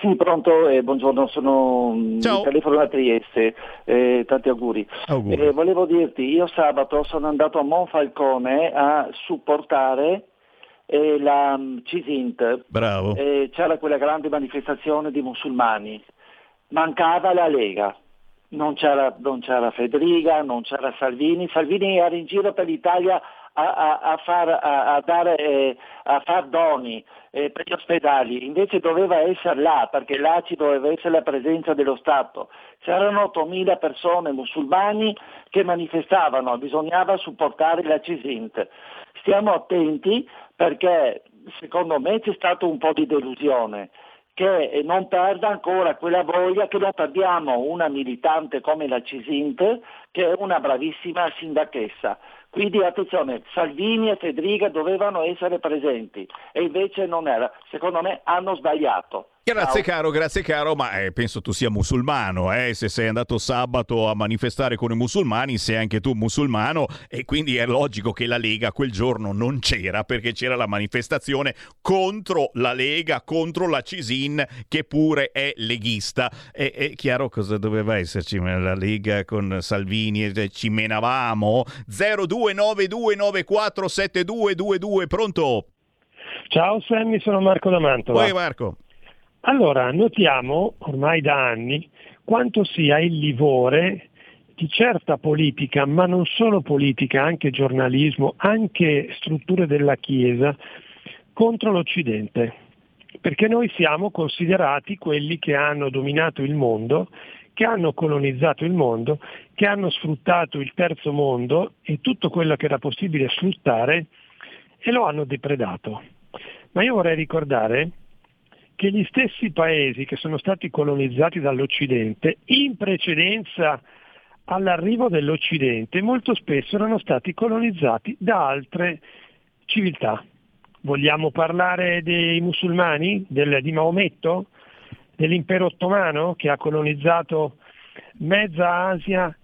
Sì, pronto, eh, buongiorno, sono mm, Ciao. il telefono da Trieste, eh, tanti auguri. Auguri. Eh, volevo dirti, io sabato sono andato a Monfalcone a supportare eh, la mm, CISINT, Bravo. Eh, c'era quella grande manifestazione di musulmani, mancava la Lega. Non c'era, non c'era Federica, non c'era Salvini, Salvini era in giro per l'Italia a, a- a far, a- a dare, eh, a far doni eh, per gli ospedali, invece doveva essere là, perché là ci doveva essere la presenza dello Stato. C'erano 8.000 persone musulmani che manifestavano, bisognava supportare la CISINT. Stiamo attenti perché secondo me c'è stato un po' di delusione che non perda ancora quella voglia che non perdiamo una militante come la Cisint che è una bravissima sindachessa. Quindi attenzione, Salvini e Federica dovevano essere presenti e invece non era. Secondo me hanno sbagliato. Grazie caro, grazie caro, ma eh, penso tu sia musulmano, eh? se sei andato sabato a manifestare con i musulmani sei anche tu musulmano e quindi è logico che la Lega quel giorno non c'era perché c'era la manifestazione contro la Lega, contro la Cisin che pure è leghista. E è chiaro cosa doveva esserci la Lega con Salvini, eh, ci menavamo. 0292947222, pronto? Ciao Sammy, sono Marco da Mantova. Poi Marco. Allora, notiamo ormai da anni quanto sia il livore di certa politica, ma non solo politica, anche giornalismo, anche strutture della Chiesa, contro l'Occidente. Perché noi siamo considerati quelli che hanno dominato il mondo, che hanno colonizzato il mondo, che hanno sfruttato il terzo mondo e tutto quello che era possibile sfruttare e lo hanno depredato. Ma io vorrei ricordare che gli stessi paesi che sono stati colonizzati dall'Occidente in precedenza all'arrivo dell'Occidente molto spesso erano stati colonizzati da altre civiltà. Vogliamo parlare dei musulmani, del- di Maometto, dell'impero ottomano che ha colonizzato mezza Asia,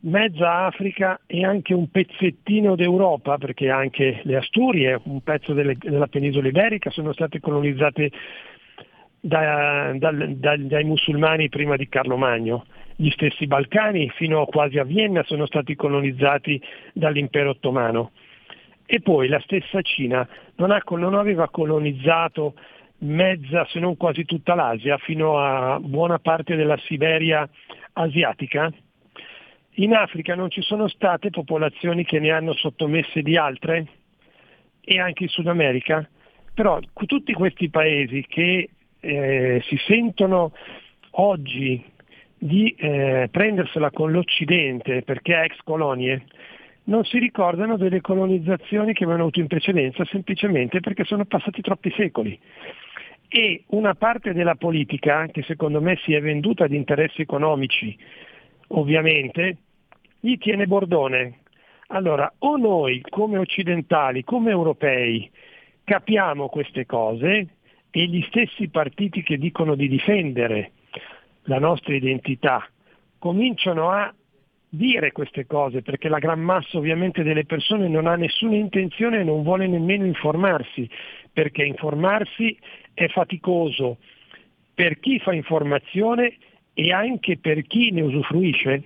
mezza Africa e anche un pezzettino d'Europa, perché anche le Asturie, un pezzo delle- della penisola iberica sono state colonizzate da- dal- dal- dai musulmani prima di Carlo Magno. Gli stessi Balcani fino quasi a Vienna sono stati colonizzati dall'impero ottomano. E poi la stessa Cina non, ha- non aveva colonizzato mezza se non quasi tutta l'Asia fino a buona parte della Siberia asiatica. In Africa non ci sono state popolazioni che ne hanno sottomesse di altre e anche in Sud America, però tutti questi paesi che eh, si sentono oggi di eh, prendersela con l'Occidente perché ex colonie, non si ricordano delle colonizzazioni che avevano avuto in precedenza semplicemente perché sono passati troppi secoli. E una parte della politica, che secondo me si è venduta ad interessi economici, ovviamente, gli tiene bordone. Allora, o noi come occidentali, come europei, capiamo queste cose e gli stessi partiti che dicono di difendere la nostra identità cominciano a dire queste cose perché la gran massa ovviamente delle persone non ha nessuna intenzione e non vuole nemmeno informarsi perché informarsi è faticoso per chi fa informazione e anche per chi ne usufruisce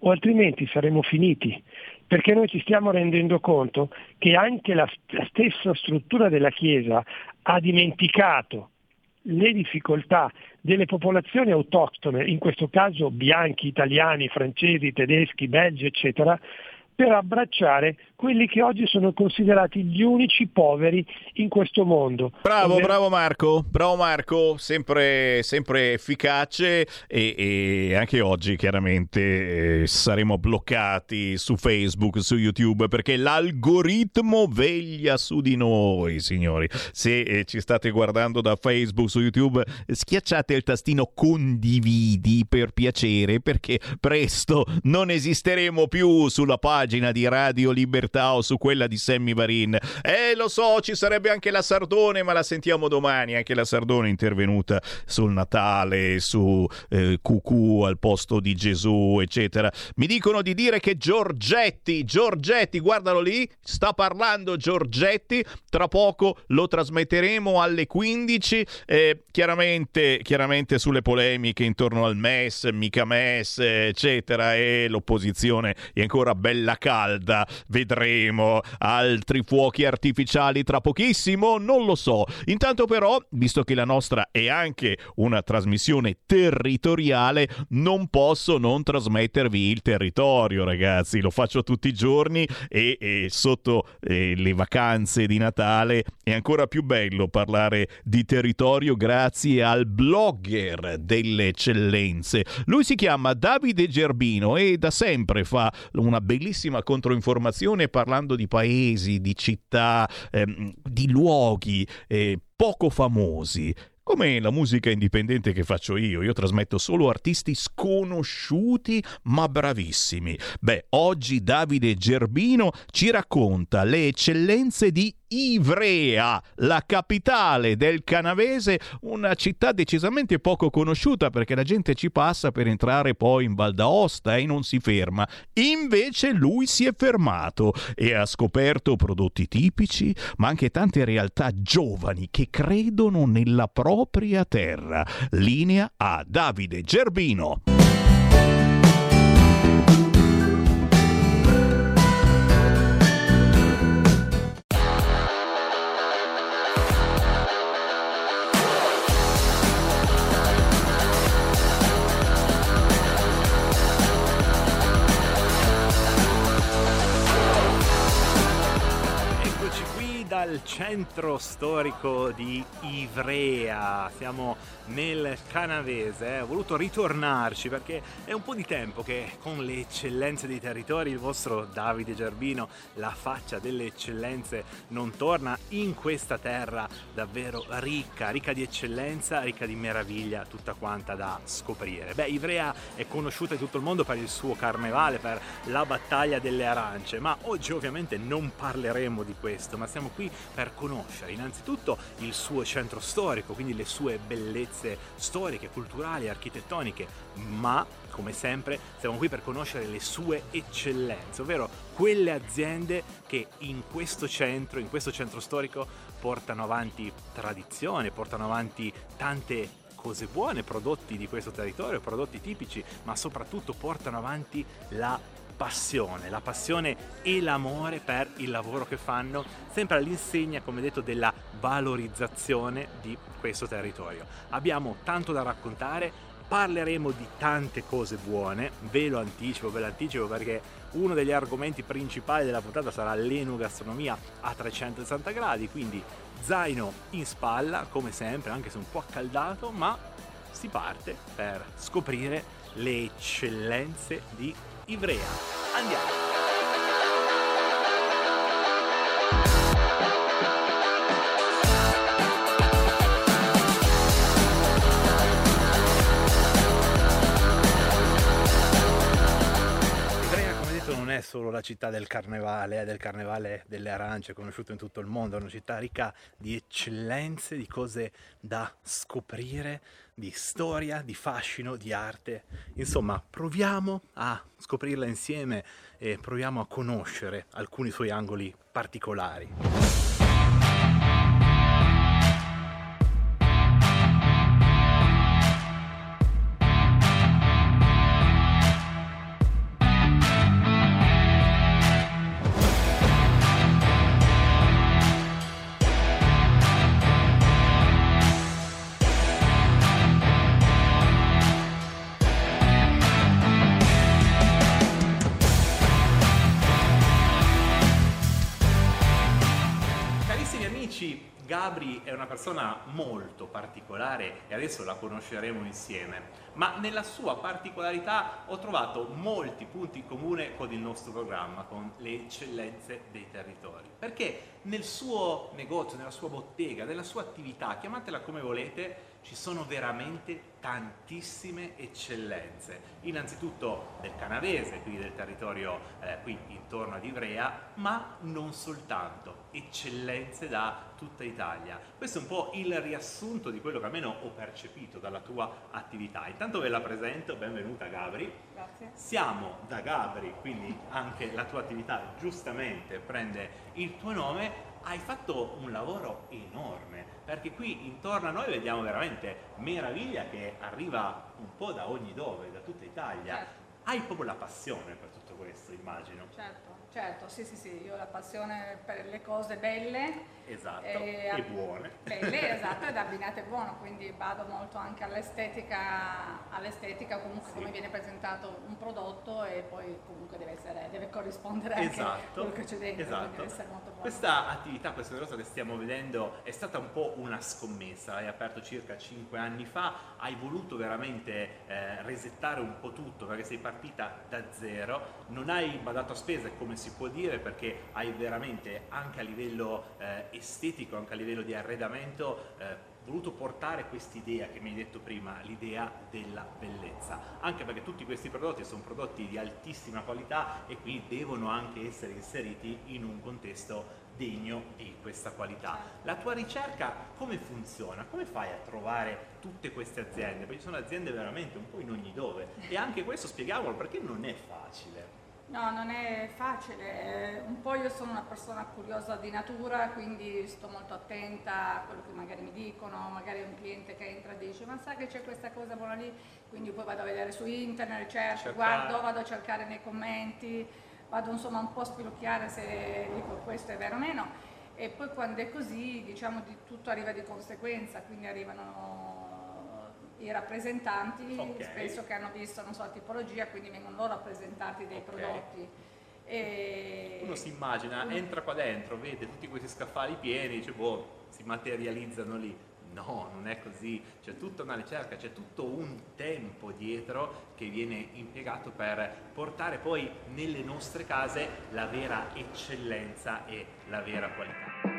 o altrimenti saremo finiti perché noi ci stiamo rendendo conto che anche la la stessa struttura della Chiesa ha dimenticato le difficoltà delle popolazioni autoctone, in questo caso bianchi, italiani, francesi, tedeschi, belgi, eccetera, per abbracciare quelli che oggi sono considerati gli unici poveri in questo mondo. Bravo, Ovvero- bravo Marco, bravo Marco, sempre, sempre efficace e, e anche oggi chiaramente eh, saremo bloccati su Facebook, su YouTube perché l'algoritmo veglia su di noi, signori. Se eh, ci state guardando da Facebook, su YouTube, schiacciate il tastino condividi per piacere perché presto non esisteremo più sulla pagina di Radio Libertà o su quella di Sammy Varin. Eh, lo so, ci sarebbe anche la Sardone, ma la sentiamo domani. Anche la Sardone è intervenuta sul Natale, su eh, Cucù al posto di Gesù, eccetera. Mi dicono di dire che Giorgetti, Giorgetti, guardalo lì, sta parlando Giorgetti. Tra poco lo trasmetteremo alle 15. eh, chiaramente, chiaramente sulle polemiche intorno al MES, mica MES, eccetera. E l'opposizione è ancora bella calda. Vedremo altri fuochi artificiali tra pochissimo, non lo so. Intanto però, visto che la nostra è anche una trasmissione territoriale, non posso non trasmettervi il territorio, ragazzi. Lo faccio tutti i giorni e, e sotto eh, le vacanze di Natale è ancora più bello parlare di territorio grazie al blogger delle eccellenze. Lui si chiama Davide Gerbino e da sempre fa una bellissima controinformazione parlando di paesi, di città, ehm, di luoghi eh, poco famosi. Come la musica indipendente che faccio io, io trasmetto solo artisti sconosciuti ma bravissimi. Beh, oggi Davide Gerbino ci racconta le eccellenze di Ivrea, la capitale del canavese, una città decisamente poco conosciuta perché la gente ci passa per entrare poi in Val d'Aosta e non si ferma. Invece lui si è fermato e ha scoperto prodotti tipici, ma anche tante realtà giovani che credono nella propria terra. Linea a Davide Gerbino. Dal centro storico di Ivrea, siamo nel Canavese, eh. ho voluto ritornarci perché è un po' di tempo che con le eccellenze dei territori il vostro Davide Gerbino, la faccia delle eccellenze, non torna in questa terra davvero ricca, ricca di eccellenza, ricca di meraviglia, tutta quanta da scoprire. Beh, Ivrea è conosciuta in tutto il mondo per il suo carnevale, per la battaglia delle arance, ma oggi ovviamente non parleremo di questo, ma siamo qui per conoscere innanzitutto il suo centro storico, quindi le sue bellezze storiche, culturali, architettoniche, ma come sempre siamo qui per conoscere le sue eccellenze, ovvero quelle aziende che in questo centro, in questo centro storico portano avanti tradizione, portano avanti tante cose buone, prodotti di questo territorio, prodotti tipici, ma soprattutto portano avanti la passione, la passione e l'amore per il lavoro che fanno, sempre all'insegna, come detto, della valorizzazione di questo territorio. Abbiamo tanto da raccontare, parleremo di tante cose buone, ve lo anticipo, ve lo anticipo perché uno degli argomenti principali della puntata sarà l'enogastronomia a 360 gradi, quindi zaino in spalla, come sempre, anche se un po' accaldato, ma si parte per scoprire le eccellenze di Ivrea. Andiamo! Solo la città del carnevale, è del carnevale delle arance, conosciuto in tutto il mondo, è una città ricca di eccellenze, di cose da scoprire, di storia, di fascino, di arte. Insomma, proviamo a scoprirla insieme e proviamo a conoscere alcuni suoi angoli particolari. Persona molto particolare e adesso la conosceremo insieme, ma nella sua particolarità ho trovato molti punti in comune con il nostro programma, con le eccellenze dei territori, perché nel suo negozio, nella sua bottega, nella sua attività, chiamatela come volete, ci sono veramente tantissime eccellenze. Innanzitutto del canavese, quindi del territorio eh, qui intorno ad Ivrea, ma non soltanto, eccellenze da tutta Italia. Questo è un po' il riassunto di quello che almeno ho percepito dalla tua attività. Intanto ve la presento, benvenuta Gabri. Grazie. Siamo da Gabri, quindi anche la tua attività giustamente prende il tuo nome. Hai fatto un lavoro enorme, perché qui intorno a noi vediamo veramente meraviglia che arriva un po' da ogni dove, da tutta Italia. Certo. Hai proprio la passione per tutto questo, immagino. Certo, certo, sì, sì, sì, io ho la passione per le cose belle. Esatto, E- e buone. Belle, esatto, ed abbinate buono, quindi vado molto anche all'estetica, all'estetica comunque come viene presentato un prodotto e poi comunque deve, essere, deve corrispondere anche a Esatto, quello che c'è dentro, esatto. deve essere molto buono. Questa attività, questo negozio che stiamo vedendo è stata un po' una scommessa, l'hai aperto circa 5 anni fa, hai voluto veramente eh, resettare un po' tutto perché sei partita da zero, non hai badato a spese come si può dire perché hai veramente anche a livello eh, estetico, anche a livello di arredamento eh, voluto portare quest'idea che mi hai detto prima, l'idea della bellezza, anche perché tutti questi prodotti sono prodotti di altissima qualità e quindi devono anche essere inseriti in un contesto degno di questa qualità. La tua ricerca come funziona? Come fai a trovare tutte queste aziende? Perché ci sono aziende veramente un po' in ogni dove e anche questo spieghiamolo perché non è facile. No, non è facile. Eh, Un po' io sono una persona curiosa di natura, quindi sto molto attenta a quello che magari mi dicono, magari un cliente che entra e dice ma sai che c'è questa cosa buona lì, quindi poi vado a vedere su internet, cerco, Cercare. guardo, vado a cercare nei commenti, vado insomma un po' a spilocchiare se dico questo è vero o meno e poi quando è così diciamo di tutto arriva di conseguenza, quindi arrivano i rappresentanti Ok. spesso che hanno visto non so la tipologia, quindi vengono loro a presentarti dei Ok. prodotti. E... Uno si immagina, entra qua dentro, vede tutti questi scaffali pieni, dice boh, si materializzano lì. No, non è così, c'è tutta una ricerca, c'è tutto un tempo dietro che viene impiegato per portare poi nelle nostre case la vera eccellenza e la vera qualità.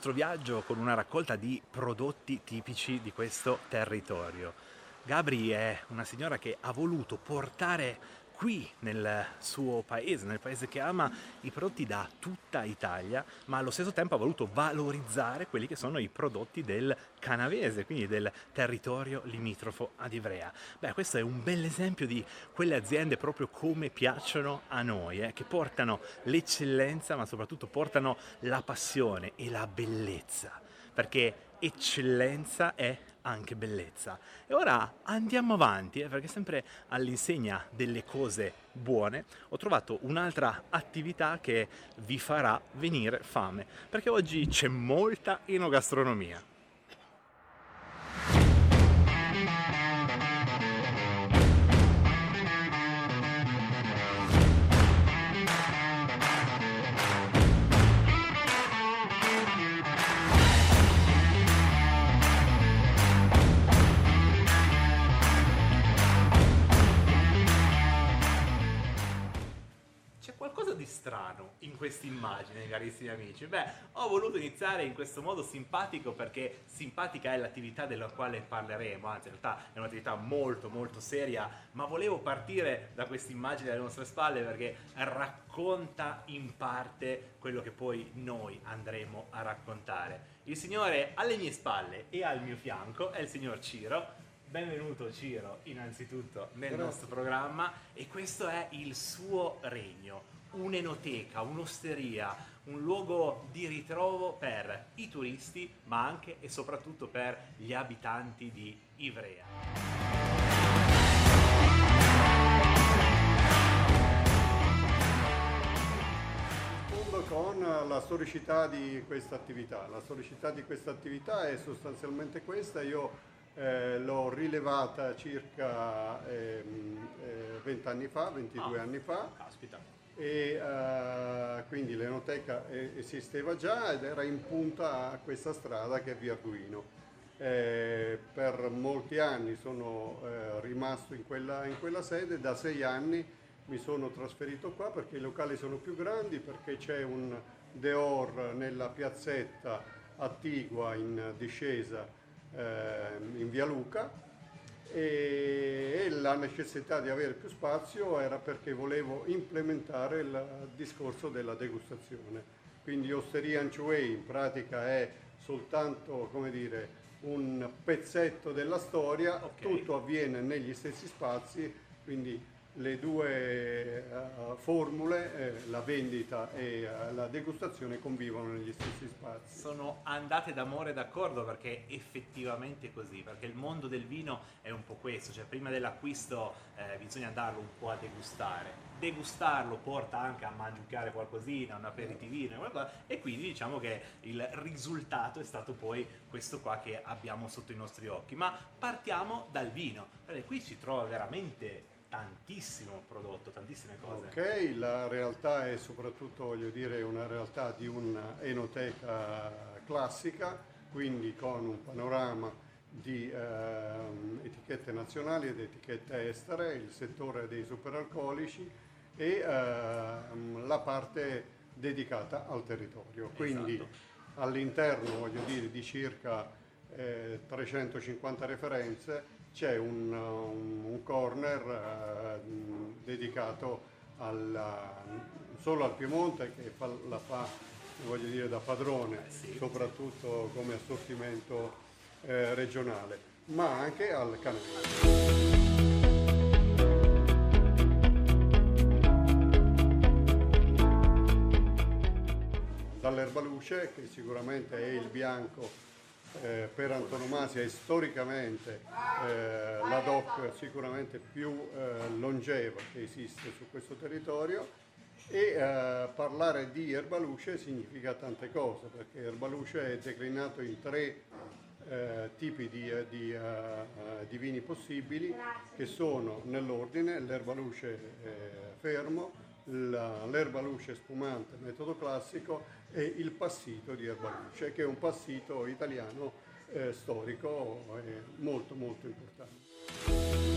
Nostro viaggio con una raccolta di prodotti tipici di questo territorio. Gabri è una signora che ha voluto portare qui nel suo paese, nel paese che ama, i prodotti da tutta Italia, ma allo stesso tempo ha voluto valorizzare quelli che sono i prodotti del canavese, quindi del territorio limitrofo ad Ivrea. Beh, questo è un bel esempio di quelle aziende proprio come piacciono a noi, eh, che portano l'eccellenza, ma soprattutto portano la passione e la bellezza, perché eccellenza è anche bellezza. E ora andiamo avanti, eh, perché sempre all'insegna delle cose buone ho trovato un'altra attività che vi farà venire fame, perché oggi c'è molta enogastronomia. Strano in questa immagine, carissimi amici. Beh, ho voluto iniziare in questo modo simpatico perché simpatica è l'attività della quale parleremo, anzi in realtà è un'attività molto molto seria, ma volevo partire da questa immagine alle nostre spalle perché racconta in parte quello che poi noi andremo a raccontare. Il signore alle mie spalle e al mio fianco è il signor Ciro. Benvenuto Ciro, innanzitutto nel Grazie. nostro programma e questo è il suo regno, un'enoteca, un'osteria, un luogo di ritrovo per i turisti, ma anche e soprattutto per gli abitanti di Ivrea. Con la storicità di questa attività. La storicità di questa attività è sostanzialmente questa. Io eh, l'ho rilevata circa ehm, eh, 20 anni fa, 22 Ah, anni fa. Caspita. E eh, quindi l'enoteca esisteva già ed era in punta a questa strada che è via Arduino. Eh, per molti anni sono eh, rimasto in quella, in quella sede, da sei anni mi sono trasferito qua perché i locali sono più grandi, perché c'è un Deor nella piazzetta attigua in discesa eh, in via Luca e, la necessità di avere più spazio era perché volevo implementare il discorso della degustazione. Quindi Osteria Anchuey in pratica è soltanto, come dire, un pezzetto della storia, tutto avviene negli stessi spazi, quindi le due eh, formule, eh, la vendita e eh, la degustazione convivono negli stessi spazi. Sono andate d'amore d'accordo perché è effettivamente così, perché il mondo del vino è un po' questo, cioè prima dell'acquisto eh, bisogna darlo un po' a degustare. Degustarlo porta anche a mangiare qualcosina, un aperitivino qualcosa, e quindi diciamo che il risultato è stato poi questo qua che abbiamo sotto i nostri occhi. Ma partiamo dal vino, perché qui si trova veramente tantissimo prodotto, tantissime cose. Ok, la realtà è soprattutto, voglio dire, una realtà di un'enoteca classica, quindi con un panorama di ehm, etichette nazionali ed etichette estere, il settore dei superalcolici e ehm, la parte dedicata al territorio. Quindi Esatto. all'interno, voglio dire, di circa eh, 350 referenze c'è un, un- un corner eh, dedicato alla- solo al Piemonte che fa- la fa voglio dire da padrone soprattutto come assortimento eh, regionale ma anche al canale. Dall'erbaluce che sicuramente è il bianco eh, per antonomasia storicamente eh, la DOC sicuramente più eh, longeva che esiste su questo territorio e eh, parlare di erbaluce significa tante cose perché erbaluce è declinato in tre eh, tipi di, eh, di, di vini possibili che sono nell'ordine l'erbaluce fermo, l'erbaluce spumante metodo classico e il passito di erbaluce che è un passito italiano eh, storico e molto molto importante.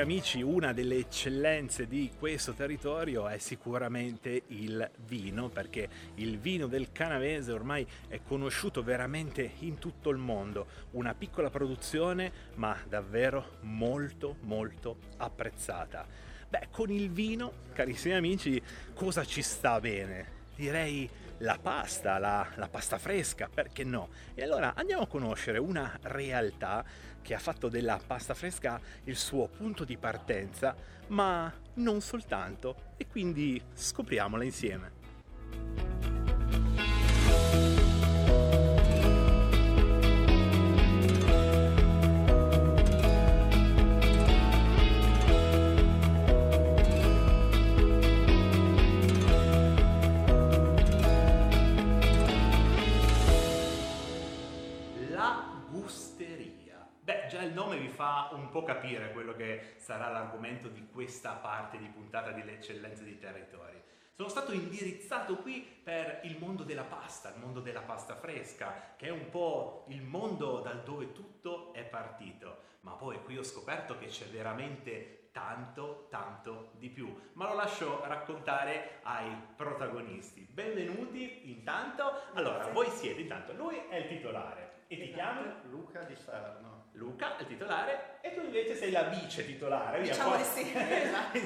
Carissimi amici, una delle eccellenze di questo territorio è sicuramente il vino, perché il vino del canavese ormai è conosciuto veramente in tutto il mondo. Una piccola produzione, ma davvero molto molto apprezzata. Beh, con il vino, carissimi amici, cosa ci sta bene? Direi la pasta, la, la, pasta fresca, perché no? E allora andiamo a conoscere una realtà che ha fatto della pasta fresca il suo punto di partenza, ma non soltanto, e quindi scopriamola insieme. Po' capire quello che sarà l'argomento di questa parte di puntata delle eccellenze dei territori. Sono stato indirizzato qui per il mondo della pasta, il mondo della pasta fresca, che è un po' il mondo dal dove tutto è partito. Ma poi qui ho scoperto che c'è veramente tanto, tanto di più. Ma lo lascio raccontare ai protagonisti. Benvenuti intanto. Allora, voi siete intanto, lui è il titolare. E ti chiami? Luca di Salerno. Luca, il titolare, e tu invece sei la vice titolare. Diciamo di sì, esatto.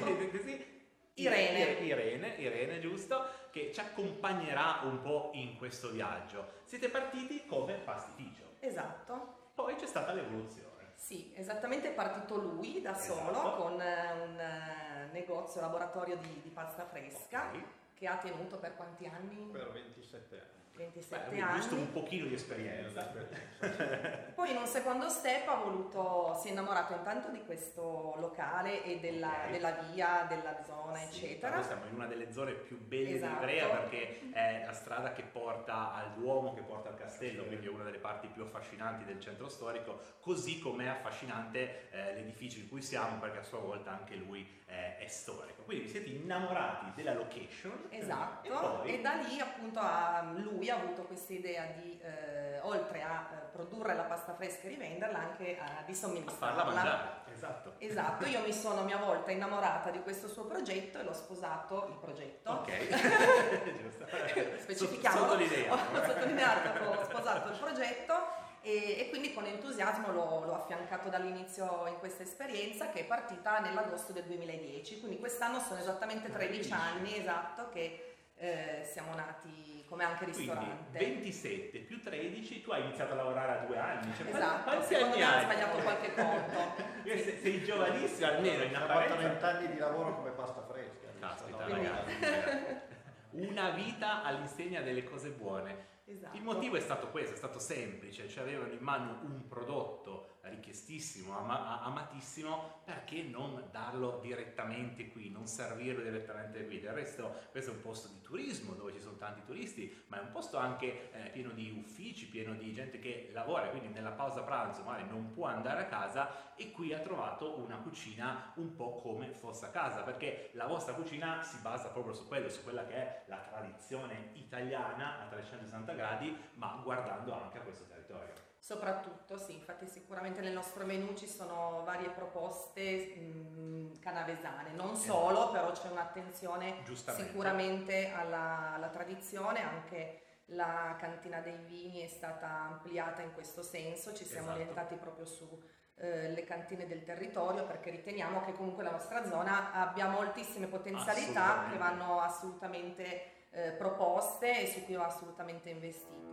Irene. Irene, Irene, giusto, che ci accompagnerà un po' in questo viaggio. Siete partiti come pastificio. Esatto. Poi c'è stata l'evoluzione. Sì, esattamente è partito lui da esatto. solo con un uh, negozio, laboratorio di, di pasta fresca okay. che ha tenuto per quanti anni? Per 27 anni. 27 Beh, anni. Giusto un pochino di esperienza. Poi in un secondo step ha voluto, si è innamorato intanto di questo locale e della, okay. della via, della zona, sì, eccetera. Noi siamo in una delle zone più belle esatto. di Ivrea perché è la strada che porta al Duomo, che porta al castello, sì. quindi è una delle parti più affascinanti del centro storico, così come è affascinante eh, l'edificio in cui siamo perché a sua volta anche lui eh, è storico. Quindi vi siete innamorati della location. Esatto, e, poi... e da lì appunto a lui ha avuto questa idea di, eh, oltre a eh, produrre la pasta fresca e rivenderla, anche a, di somministrarla. A farla mangiare, esatto. Esatto, io mi sono a mia volta innamorata di questo suo progetto e l'ho sposato, il progetto. Ok, giusto. Specifichiamo. Sottolineato. Ho sottolineato, ho sposato il progetto e, e, quindi con entusiasmo l'ho, l'ho, affiancato dall'inizio in questa esperienza che è partita nell'agosto del 2010, quindi quest'anno sono esattamente 13 anni esatto che eh, siamo nati come anche ristorante. Quindi 27 più 13, tu hai iniziato a lavorare a due anni. Cioè, esatto, quanti secondo anni me hai? sbagliato qualche conto. sei, sei giovanissimo almeno apparenza. fatto 20 anni di lavoro come pasta fresca. Caspita, No, ragazzi. Una vita all'insegna delle cose buone. Esatto. Il motivo è stato questo, è stato semplice, cioè avevano in mano un prodotto richiestissimo, ama- amatissimo, perché non darlo direttamente qui, non servirlo direttamente qui? Del resto questo è un posto di turismo dove ci sono tanti turisti, ma è un posto anche eh, pieno di uffici, pieno di gente che lavora, quindi nella pausa pranzo magari non può andare a casa e qui ha trovato una cucina un po' come fosse a casa, perché la vostra cucina si basa proprio su quello, su quella che è la tradizione italiana a 360 gradi, ma guardando anche a questo territorio. Soprattutto, sì, infatti sicuramente nel nostro menù ci sono varie proposte mh, canavesane, non solo, però c'è un'attenzione sicuramente alla, alla tradizione, anche la cantina dei vini è stata ampliata in questo senso, ci siamo Esatto. orientati proprio su eh, le cantine del territorio perché riteniamo che comunque la nostra zona abbia moltissime potenzialità che vanno assolutamente eh, proposte e su cui va assolutamente investito.